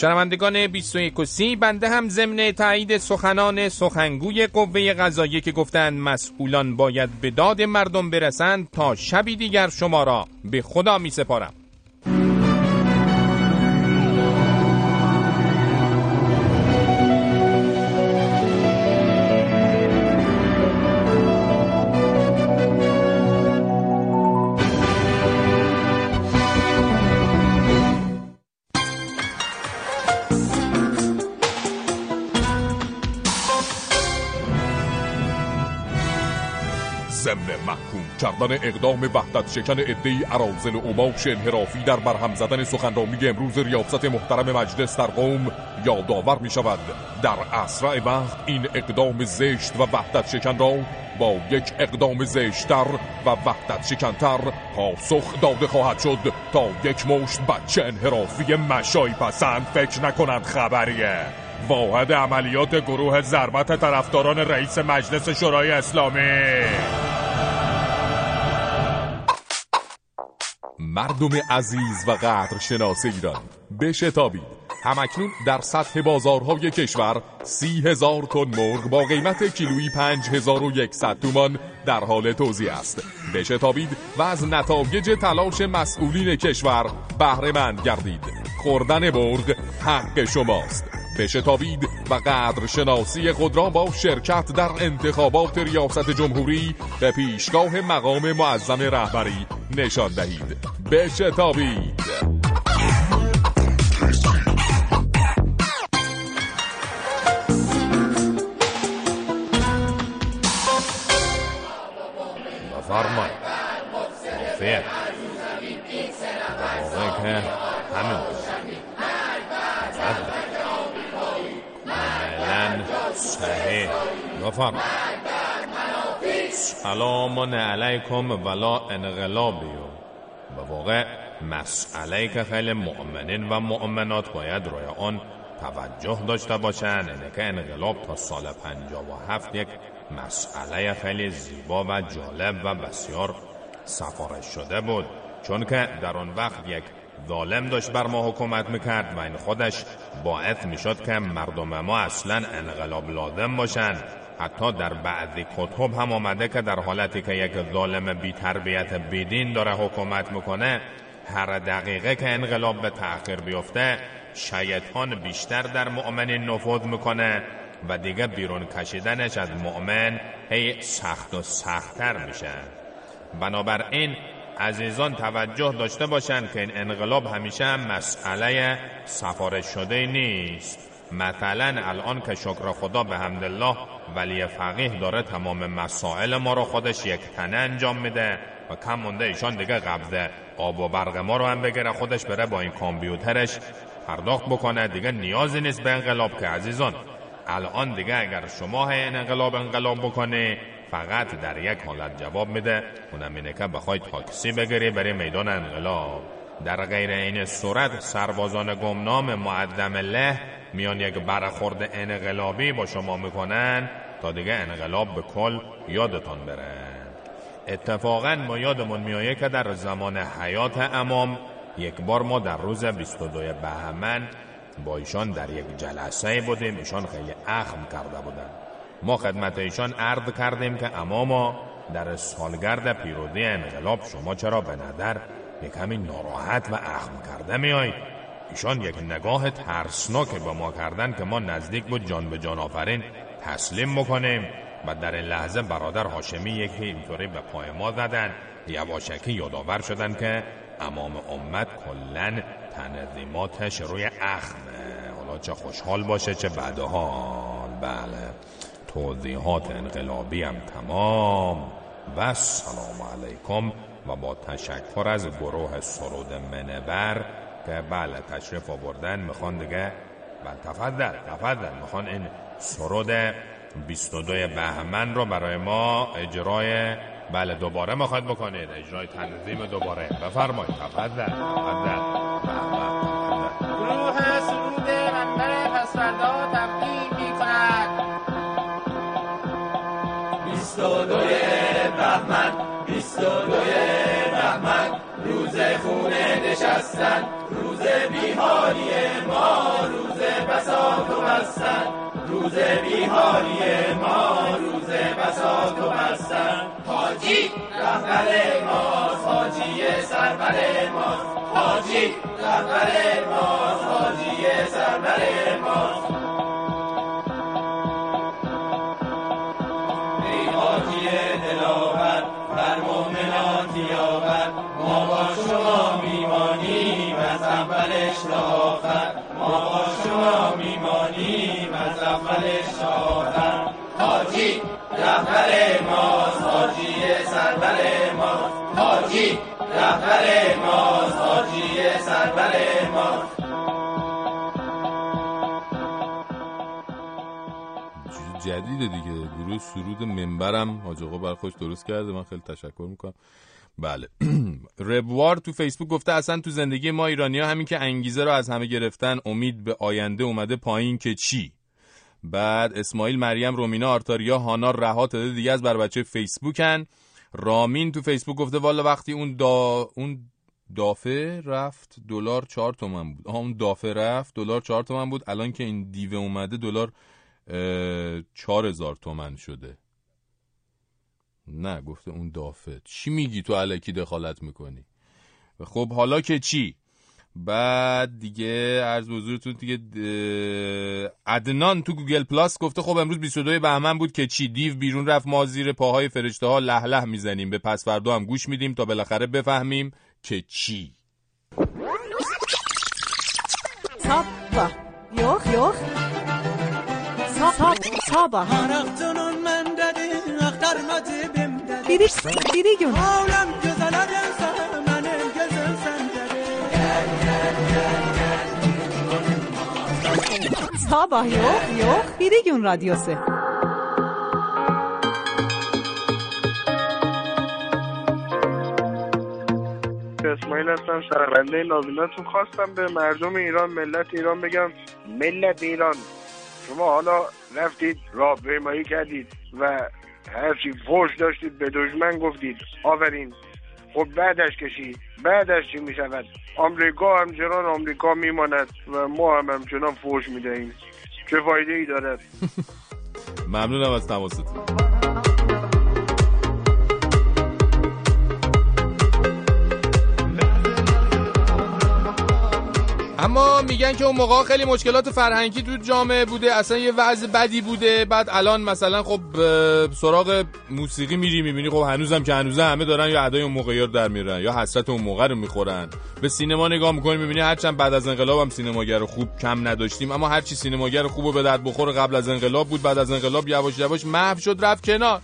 S2: شنوندگان 21 و 30 بنده هم ضمن تایید سخنان سخنگوی قوه قضاییه که گفتند مسئولان باید به داد مردم برسند تا شبی دیگر شما را به خدا می سپارم
S28: کردن اقدام وحدت شکن عدهای و اوباش انحرافی در برهم زدن سخنرامی امروز ریاست محترم مجلس در قوم یادآور می شود در اسرع وقت این اقدام زشت و وحدت شکن را با یک اقدام زشتر و وحدت شکنتر پاسخ داده خواهد شد تا یک مشت بچه انحرافی مشای پسند فکر نکنند خبریه واحد عملیات گروه ضربت طرفداران رئیس مجلس شورای اسلامی. مردم عزیز و قدر شناس ایران بشتابید. همکنون در سطح بازارهای کشور سی هزار تن مرغ با قیمت کیلویی پنج هزار و یکصد تومان در حال توزیع است. بشتابید و از نتایج تلاش مسئولین کشور بهره مند گردید. خوردن مرغ حق شماست. بشتابید و قدر شناسی خود را با شرکت در انتخابات ریاست جمهوری به پیشگاه مقام معظم رهبری نشان دهید. بشتابید
S2: بفرمایید. که همین بفرمایید سلام علیکم ولا انقلابی به واقع مسئله که خیلی مؤمنین و مؤمنات باید روی آن توجه داشته باشند اینه که انقلاب تا سال 57 یک مسئله خیلی زیبا و جالب و بسیار سفارش شده بود. چون که در آن وقت یک ظالم داشت بر ما حکومت می‌کرد و این خودش باعث می‌شد که مردم ما اصلا انقلاب لازم باشن. حتی در بعضی کتب هم آمده که در حالتی که یک ظالم بی تربیت بیدین داره حکومت می‌کنه هر دقیقه که انقلاب به تأخیر بیفته شیطان بیشتر در مؤمنین نفوذ می‌کنه و دیگه بیرون کشیدنش از مؤمن هی سخت و سختتر میشه. بنابراین عزیزان توجه داشته باشند که این انقلاب همیشه هم مسئله سفارش شده نیست. مثلا الان که شکر خدا به حمدالله ولی فقیه داره تمام مسائل ما رو خودش یک تنه انجام میده و کم مونده ایشان دیگه قبض آب و برق ما رو هم بگیره خودش بره با این کامپیوترش پرداخت بکنه. دیگه نیازی نیست به انقلاب که عزیزان. الان دیگه اگر شما هی انقلاب انقلاب بکنه فقط در یک حالت جواب میده. اونم اینه که بخوای تاکسی بگیری بری میدان انقلاب. در غیر این صورت سربازان گمنام معدم له میان یک برخورد انقلابی با شما می‌کنن تا دیگه انقلاب به کل یادتان بره. اتفاقا ما یادمون میایه که در زمان حیات امام یک بار ما در روز 22 بهمن با ایشان در یک جلسه بودیم. ایشان خیلی اخم کرده بودن. ما خدمت ایشان عرض کردیم که اما در سالگرد پیروزی انقلاب شما چرا به نظر یک ناراحت و اخم کرده میایید ایشان یک نگاه ترسناک به ما کردن که ما نزدیک بود جان به جان آفرین تسلیم بکنیم و در این لحظه برادر هاشمی یکی اینطوری به پای ما زدن یواشکی یادآور شدن که امام امت کلا تنظیماتش روی اخمه حالا چه خوشحال باشه چه بدحال. بله توضیحات انقلابی هم تمام. و سلام علیکم. و با تشکر از گروه سرود منور که بله تشریف آوردن می‌خوان دیگه بله تفضل تفضل می‌خوان این سرود 22 بهمن رو برای ما اجرای بله دوباره می‌خواد بکنید اجرای تنظیم دوباره. بفرمایید تفضل تفضل.
S29: گروه
S30: خونه نشستن. روز بیهاری ما روز بساط و بستن. روز بیهاری ما روز بساط و بستن. حاجی رهبر ماست حاجی سرور ماست حاجی رهبر ماست حاجی سرور ماست تا ما از آخر حاجی حاجی سرور حاجی حاجی سرور
S2: جدیده دیگه. گروه سرود منبرم. حاج آقا بر خوش درست کرده. من خیلی تشکر می‌کنم. بله. ربوار تو فیسبوک گفته اصلا تو زندگی ما ایرانی ها همین که انگیزه رو از همه گرفتن امید به آینده اومده پایین که چی؟ بعد اسماعیل مریم رومینا آرتاریا هانا رها تعداد دیگه از بر بچه فیسبوکن. رامین تو فیسبوک گفته والا وقتی اون دا اون دافه رفت دلار چهار تومن بود. آها اون دافه رفت دلار چهار تومن بود. الان که این دیوه اومده دلار چهار هزار تومن شده. نه گفته اون دافه چی میگی تو علکی دخالت می‌کنی خب حالا که چی بعد دیگه به حضورتون دیگه اه، عدنان تو گوگل پلاس گفته خب امروز 22 بهمن بود که چی دیو بیرون رفت ما زیر پاهای فرشته ها له له می‌زنیم به پس فردا هم گوش میدیم تا بالاخره بفهمیم که چی
S31: Sabah. Yok yok. Sabah. Sabah. Biri, biri gün.
S1: Alem güzel adense, benim gözüm sen dedi.
S31: Sabah yok yok. Biri gün radyosu.
S32: اسماعیل هستم شنونده نازنینتون خواستم به مردم ایران ملت ایران بگم ملت ایران شما حالا رفتید راهپیمایی کردید و هرچی فوش داشتید به دشمن گفتید آورین. خب بعدش کشی بعدش چی می شود آمریکا همچنان آمریکا میماند و ما هم همچنان فوش می‌دهیم. چه فایده ای دارد؟
S2: ممنونم از تماستون اما میگن که اون موقع خیلی مشکلات فرهنگی تو جامعه بوده اصلا یه وضع بدی بوده. بعد الان مثلا خب سراغ موسیقی میری می‌بینی خب هنوزم که هنوزه همه دارن یا ادای اون موقعی در میرن یا حسرت اون موقع رو می‌خورن. به سینما نگاه می‌کنی می‌بینی هرچند بعد از انقلاب هم سینماگر خوب کم نداشتیم اما هرچی سینماگر خوب و به درد بخور قبل از انقلاب بود. بعد از انقلاب یواش یواش محو شد رفت کنار.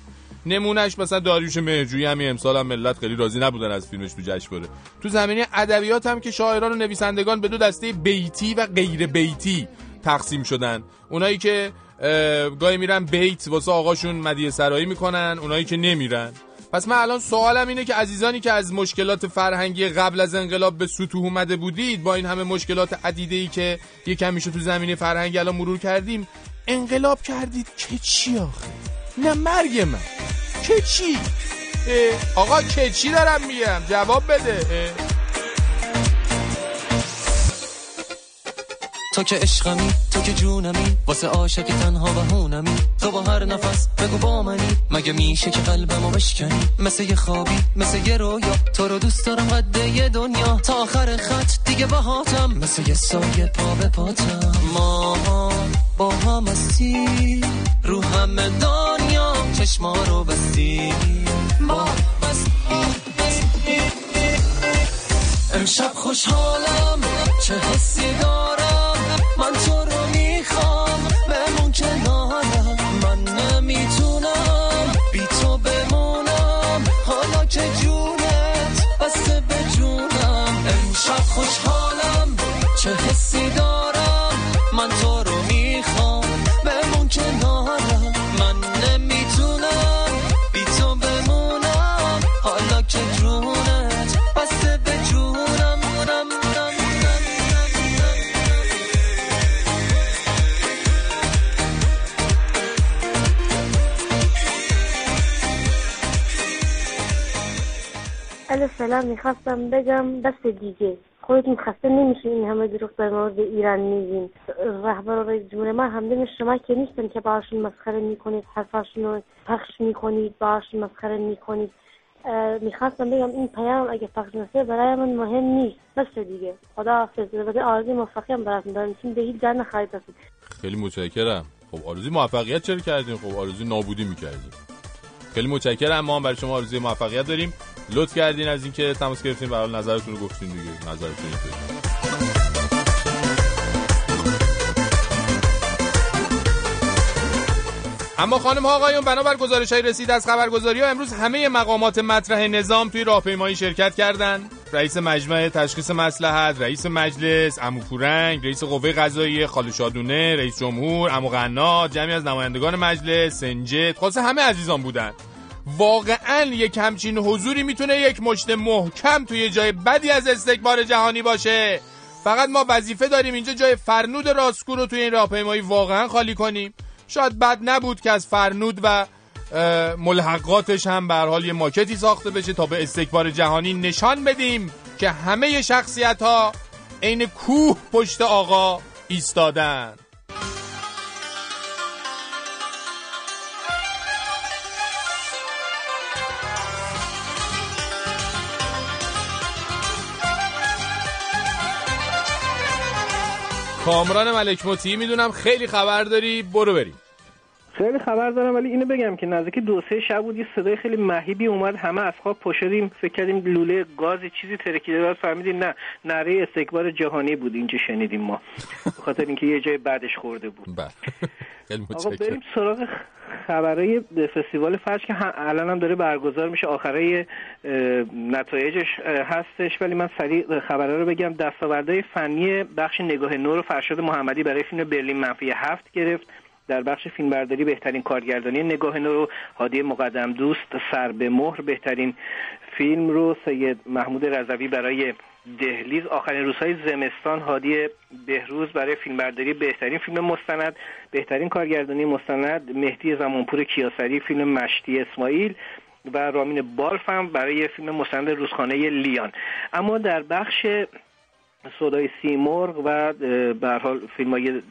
S2: نمونهش مثلا داریوش مهرجویی همین امسال هم ملت خیلی راضی نبودن از فیلمش تو جشنواره تو زمینه ادبیات هم که شاعران و نویسندگان به دو دسته بیتی و غیر بیتی تقسیم شدن. اونایی که اه، گاهی میرن بیت واسه آقاشون مدیه سرایی می‌کنن اونایی که نمیرن. پس من الان سوالم اینه که عزیزانی که از مشکلات فرهنگی قبل از انقلاب به سطوح اومده بودید با این همه مشکلات عدیده ای که یکم میشه تو زمینه فرهنگی الان مرور کردیم انقلاب کردید که چی آخه؟ نه مرگ من. که چی؟ اه، آقا که چی دارم میگم؟ جواب بده.
S33: تو که عشقمی تو که جونمی واسه عاشق تنها و هونمی. تو با هر نفس بگو با منی مگه میشه که قلبمو بشکنی؟ مثل یه خوابی مثل یه رویا. تو رو دوست دارم قد یه دنیا. تا آخر خط دیگه باهاتم. مثل یه سایه پا به پاتم. ما با هم هستی رو همه دنیا. چشما رو بستی. با بس امشب خوشحالم چه حسی دارم خوشحالم چه حسی دارم؟ من تو رو می‌خوام بمون کنارم. من نمی‌تونم بی تو بمونم حالا که جونت بسته به جونم. نم نم
S23: الف فعلا می‌خواستم بگم دست دیگه خودتون خسته نمیشه این همه دروغ در مورد ایران میگین. رهبر رئیس جمهور ما همدم شما که نیستن که باشون مسخره می‌کنید حرفاشون رو پخش می‌کنید باشون مسخره می‌کنید. می‌خواستم بگم این پیام اگه پخش نشه برای من مهم نیست. بس دیگه. خدا حافظ. البته آرزوی موفقی هم براتون دارم چون به هیچ جا نخواهید رسید.
S2: خیلی متشکرم. خب آرزوی موفقیت چرا کردیم خب آرزوی نابودی می‌کردیم خیلی متشکرم. ما هم برای شما آرزوی موفقیت داریم. لطف کردین از اینکه تماس گرفتین برای نظرتون رو گفتین دیگه. نظرتون. اما خانم ها آقایون بنابر گزارش های رسید از خبرگزاری ها امروز همه مقامات مطرح نظام توی راهپیمایی شرکت کردند رئیس مجمع تشخیص مسلحت رئیس مجلس عمو پورنگ رئیس قوه قضاییه خالو شادونه رئیس جمهور عمو قنات جمعی از نمایندگان مجلس سنجد خلاصه همه عزیزان بودن. واقعا یک همچین حضوری می‌تونه یک مشت محکم توی جای بدی از استکبار جهانی باشه. فقط ما وظیفه داریم اینجا جای فرنود راسکو رو توی این راهپیمایی واقعا خالی کنیم. شاید بد نبود که از فرنود و ملحقاتش هم به حال یه ماکتی ساخته بشه تا به استکبار جهانی نشان بدیم که همه شخصیت ها عین کوه پشت آقا ایستادن. کامران ملک مطیعی می‌دونم خیلی خبر داری برو بریم.
S34: خیلی خبر دارم ولی اینو بگم که نزدیک دو سه شب بود یه صدای خیلی مهیبی اومد همه از خواب پشدیم فکر کردیم لوله گاز چیزی ترکیده بعد فهمیدیم نه نره استکبار جهانی بود اینجا شنیدیم ما. به خاطر اینکه یه جای بعدش خورده بود.
S2: خیلی
S34: آقا بریم سراغ خبرهای فستیوال فجر که الان هم داره برگزار میشه. آخرای اه، نتایجش هستش ولی من سریع خبرها رو بگم. دستاوردهای فنی بخش نگاه نور و فرشاد محمدی برای فیلم برلین منفی هفت گرفت. در بخش فیلمبرداری بهترین کارگردانی نگاه نور و هادی مقدم دوست سر به مهر. بهترین فیلم رو سید محمود رضوی برای دهلیز آخرین روزهای زمستان هادی بهروز برای فیلمبرداری بهترین فیلم مستند. بهترین کارگردانی مستند مهدی زمانپور کیاسری فیلم مشتی اسماعیل و رامین بالف هم برای فیلم مستند روزخانه لیان. اما در بخش صدای سیمرغ و به حال فیلم های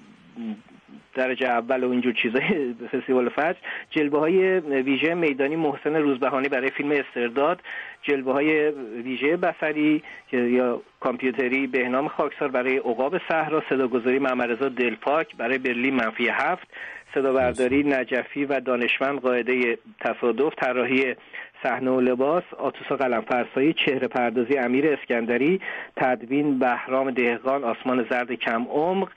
S34: درجه اول و اینجور چیزای فستیوال فجر. جلوه های ویژه میدانی محسن روزبهانی برای فیلم استرداد. جلوه های ویژه بصری که یا کامپیوتری بهنام خاکسار برای عقاب صحرا. صداگذاری محمدرضا دلپاک برای برلین منفی هفت. صدابرداری نجفی و دانشمند قاعده تصادف. طراحی صحنه و لباس. آتوس قلم فرسایی چهره پردازی امیر اسکندری. تدوین بهرام دهقان. آسمان زرد کم عمق.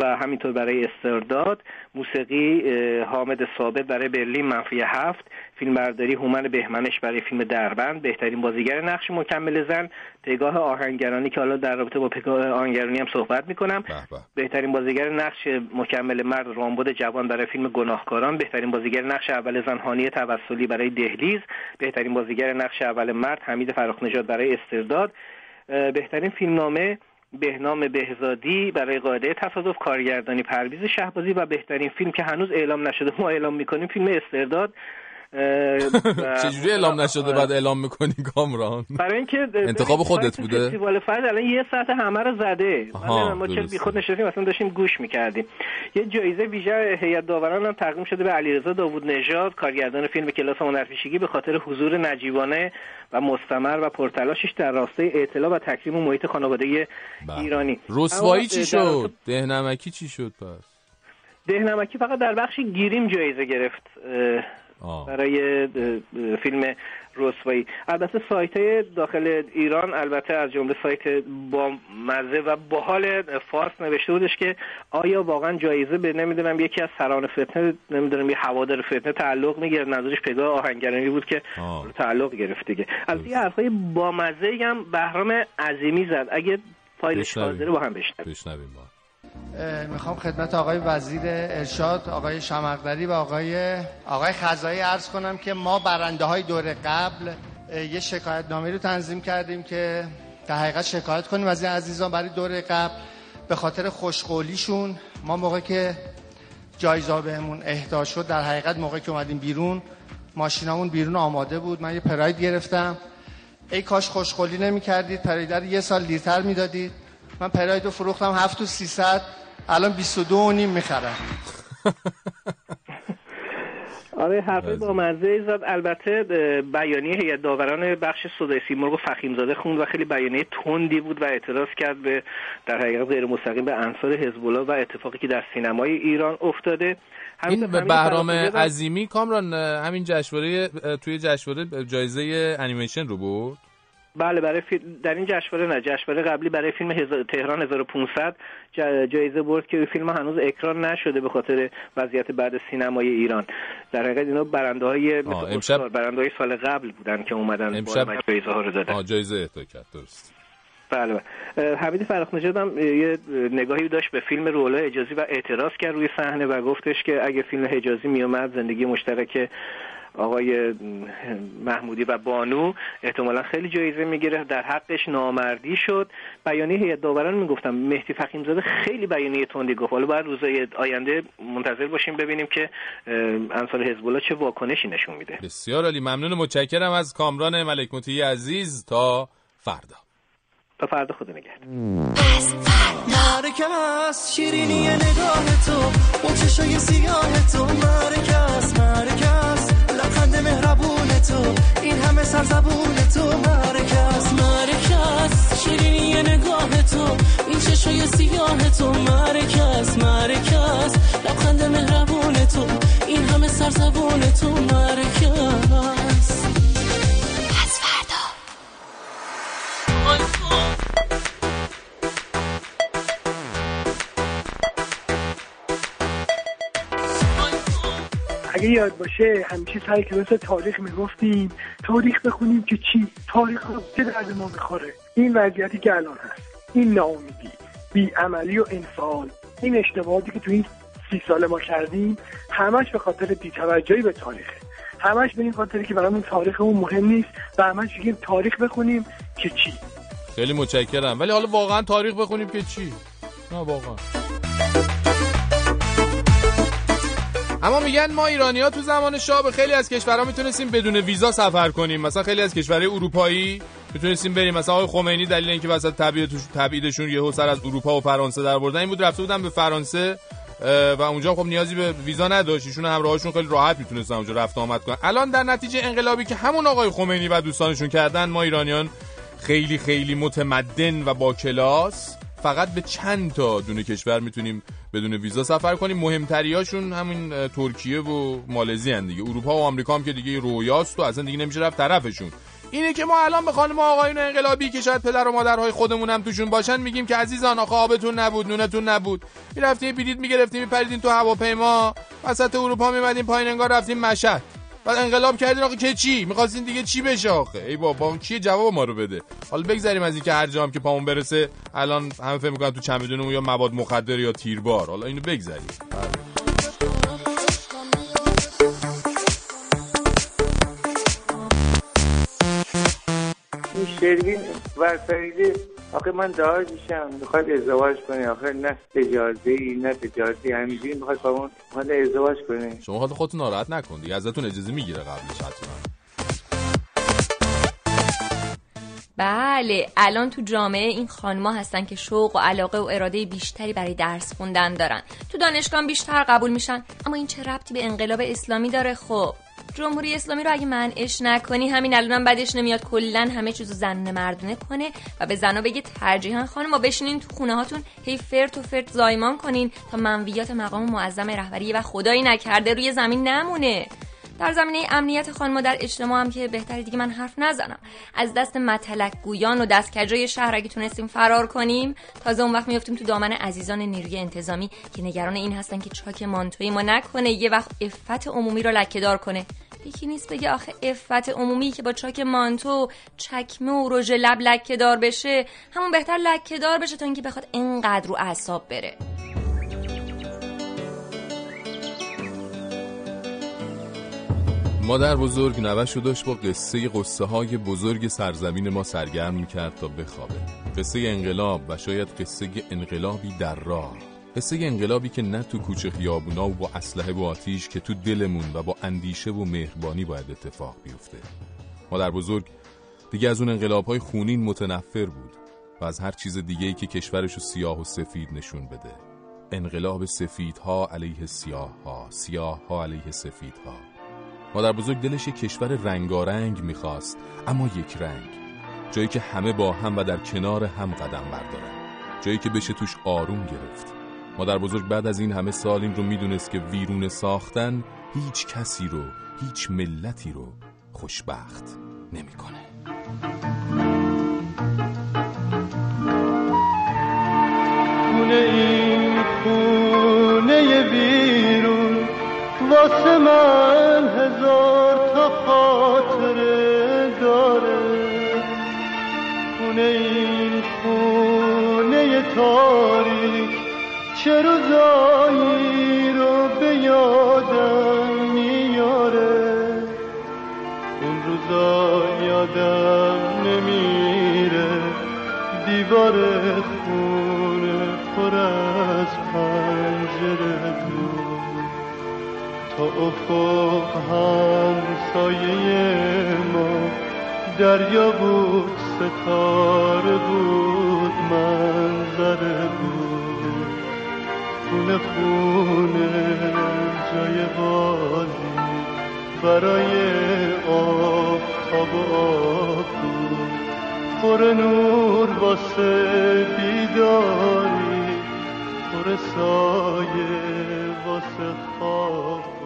S34: و همینطور برای استرداد موسیقی حامد ثابت برای برلین منفی هفت فیلمبرداری هومن بهمنش برای فیلم دربند بهترین بازیگر نقش مکمل زن پگاه آهنگرانی که حالا در رابطه با پگاه آهنگرانی هم صحبت می‌کنم. بهترین بازیگر نقش مکمل مرد رامبد جوان برای فیلم گناهکاران بهترین بازیگر نقش اول زن هانی توسلی برای دهلیز بهترین بازیگر نقش اول مرد حمید فراخنژاد برای استرداد بهترین فیلمنامه بهنام بهزادی برای قاعده تصادف کارگردانی پرویز شهبازی و بهترین فیلم که هنوز اعلام نشده ما اعلام می‌کنیم فیلم استرداد.
S2: چجوری اعلام نشده بعد اعلام می‌کنی کامران؟
S34: برای اینکه
S2: انتخاب خودت بوده؟
S34: فستیوال فجر الان یه ساعت همه رو زده. ما چه
S2: درسته.
S34: بی خود نشستیم اصلا داشتیم گوش می‌کردیم. یه جایزه ویژه هیئت داوران هم تقدیم شده به علیرضا داوود نژاد کارگردان فیلم کلاس هنرپیشگی به خاطر حضور نجیبانه و مستمر و پرتلاشش در راستای اعتلاع و تکریم محیط خانواده ایرانی.
S2: رسوایی چی شد؟ دهنمکی چی شد پس؟
S34: دهنمکی فقط در بخش گیریم جایزه گرفت. اه، برای فیلم رسوایی. البته سایت های داخل ایران البته از جمله سایت با مزه و باحال فارس نوشته بودش که آیا واقعا جایزه به نمی‌دونم یکی از سران فتنه نمی‌دونم یه هوادار فتنه تعلق می‌گیره نظرش پگاه آهنگرانی بود که تعلق گرفت دیگه. البته یه حرفای با مزه هم بهرام عظیمی زد. اگه فایلش. حاضره با هم بشنویم.
S2: بشنویم با
S35: می‌خوام خدمت آقای وزیر ارشاد آقای شمقدری و آقای آقای خزایی عرض کنم که ما برنده های دور قبل یه شکایت نامه رو تنظیم کردیم که در حقیقت شکایت کنیم. از این عزیزان برای دور قبل به خاطر خوشقولیشون ما موقع که جایزه بهمون اهدا شد در حقیقت موقع که اومدیم بیرون ماشینامون بیرون آماده بود. من یه پراید گرفتم. ای کاش خوشقولی نمی کردید پراید رو یه سال دیرتر می‌دادید. من پراید رو فروختم هفت و سیصد الان 22 و نیم می‌خرم.
S34: آره حرفه با مزه زد البته بیانیه هیئت داوران بخش صدای سیمرغ و فخیمزاده خوند و خیلی بیانیه تندی بود و اعتراض کرد به در حقیقت غیر مستقیم به انصار حزب الله و اتفاقی که در سینمای ایران افتاده.
S2: این به
S34: همین
S2: بهرام عظیمی کامران همین جشنواره توی جشنواره جایزه انیمیشن رو بود؟
S34: بله برای فیلم در این جشنواره نه جشنواره قبلی برای فیلم هزار... تهران 1500 ج- جایزه برد که فیلم هنوز اکران نشده به خاطر وضعیت بعد سینمای ایران. در حقیقت اینا برنده های
S2: امشب-
S34: برنده های سال قبل بودن که اومدن
S2: امشب
S34: جایزه ها رو دادن.
S2: آه جایزه اهدا کرد درست.
S34: بله بله. حمید فرخ نژاد هم یه نگاهی داشت به فیلم رولا حجازی و اعتراض کرد روی صحنه و گفتش که اگه فیلم حجازی میومد زندگی مشترک آقای محمودی و بانو احتمالا خیلی جایزه می‌گیره. در حقش نامردی شد. بیانیه هیئت داوران می‌گفتم. مهدی فخیمزاده خیلی بیانیه تندی گفت. حالا باید روزهای آینده منتظر باشیم ببینیم که انصار حزب الله چه واکنشی نشون میده.
S2: بسیار عالی. ممنون و متشکرم از کامران ملک مطیعی عزیز. تا فردا.
S34: تا فردا خدا نگهدار.
S33: مرکز شیرینی نگاه تو. اون چشای سیاه تو. مرکز مرکز لبخند مهربون تو. این همه سرزبون تو. مرکز مرکز شیرینی نگاه تو. این چشای سیاه تو. مرکز مرکز لبخند مهربون تو. این همه سرزبون تو. مرکز
S36: یاد باشه همیشه سر کلاس تاریخ می‌گفتیم تاریخ بخونیم که چی؟ تاریخ چه درد ما می‌خوره؟ این وضعیتی که الان هست این ناامیدی بیعملی و انفعال این اشتباهاتی که تو این سی سال ما کردیم همش به خاطر بیتوجهی به تاریخه. همش به این خاطری که برامون تاریخمون مهم نیست و همش میگیم تاریخ بخونیم که چی.
S2: خیلی متشکرم. ولی حالا واقعا تاریخ بخونیم که چی؟ نه واقعا. اما میگن ما ایرانی ها تو زمان شاه به خیلی از کشورها می‌تونستیم بدون ویزا سفر کنیم. مثلا خیلی از کشورهای اروپایی می‌تونستیم بریم. مثلا آقای خمینی دلیل اینکه وسط تبعیدش- تبعیدشون یهو سر از اروپا و فرانسه در بردن این بود رفته بودن به فرانسه و اونجا خب نیازی به ویزا نداشت. ایشون همراهاشون خیلی راحت می‌تونستن اونجا رفت آمد کنن. الان در نتیجه انقلابی که همون آقای خمینی و دوستانشون کردن ما ایرانیان خیلی خیلی متمدن و با کلاس فقط به چند تا دونه کشور می‌تونیم بدون ویزا سفر کنیم. مهمتریاشون همین ترکیه و مالزی هن دیگه. اروپا و آمریکا هم که دیگه رویاست و اصلا دیگه نمیشه رفت طرفشون. اینه که ما الان به خانم آقایون انقلابی که شاید پدر و مادرهای خودمون هم توشون باشن میگیم که عزیزان آخه آبتون نبود نونتون نبود. می‌رفتیم بلیط می‌گرفتیم میپریدین تو هواپیما. وسط اروپا میمدین پایین انگار رفتیم مشهد. بعد انقلاب کردین آخه که چی؟ می‌خواستین دیگه چی بشه آخه؟ ای بابا کیه جواب ما رو بده؟ حالا بگذریم از اینکه هر جام که پامون برسه الان همه فکر می‌کنن تو چمدونمون یا مواد مخدر یا تیربار. حالا اینو بگذریم.
S37: شروین ورسریده آخه من داعششم می‌خواد ازدواج کنه آخه نه اجازه ای نه تجارتی. همینجوری می‌خواد با اون می‌خواد ازدواج کنه
S2: شما حالا خودتون ناراحت نکن دیگه. ازتون اجازه می‌گیره قبلش حتما.
S17: بله الان تو جامعه این خانما هستن که شوق و علاقه و اراده بیشتری برای درس خوندن دارن. تو دانشگاه بیشتر قبول میشن اما این چه ربطی به انقلاب اسلامی داره؟ خب جمهوری اسلامی رو اگه منعش نکنی همین الانم بعدش نمیاد کلا همه چیزو زنونه مردونه کنه و به زنا بگه ترجیحاً خانم ما بشینین تو خونه هاتون هی فرت و فرت زایمان کنین تا منویات مقام معظم رهبری و خدایی نکرده روی زمین نمونه. در زمینه امنیت خانما در اجتماع هم که بهتری دیگه من حرف نزنم. از دست متلک گویان و دستکجای شهر اگه تونستیم فرار کنیم تازه اون وقت میفتیم تو دامن عزیزان نیروی انتظامی که نگران این هستن که چاک مانتوی ما نکنه یه وقت افت عمومی رو لکهدار کنه. یکی نیست بگه آخه افت عمومی که با چاک مانتو چکمه و رژ لب لکهدار بشه همون بهتر لکهدار بشه تا اینکه بخواد اینقدر رو اعصاب بره.
S2: مادر بزرگ نوش رو داشت با قصه قصه های بزرگ سرزمین ما سرگرم می‌کرد تا بخوابه. قصه انقلاب و شاید قصه انقلابی در راه قصه انقلابی که نه تو کوچه خیابونا و با اسلحه و آتیش که تو دلمون و با اندیشه و مهربانی باید اتفاق بیفته. مادر بزرگ دیگه از اون انقلاب های خونین متنفر بود و از هر چیز دیگه ای که کشورش رو سیاه و سفید نشون بده. انقلاب سفیدها علیه سیاهها سیاهها علیه سفیدها. مادر بزرگ دلش یک کشور رنگارنگ می‌خواست اما یک رنگ. جایی که همه با هم و در کنار هم قدم بردارن. جایی که بشه توش آروم گرفت. مادر بزرگ بعد از این همه سال این رو می‌دونست که ویرون ساختن هیچ کسی رو هیچ ملتی رو خوشبخت نمی‌کنه.
S38: خونه این خونه بیرون واسه من تاریک چه روزایی رو به یادم میاره؟ اون روزا یادم نمیره. دیوار خونه پر از پنجره بود. تا افق هم سایه ما دریا بود ستاره بود منظره بود خونه خونه جای بازی. برای آفتاب و آب بود. پر نور واسه بیداری. پر سایه واسه خواب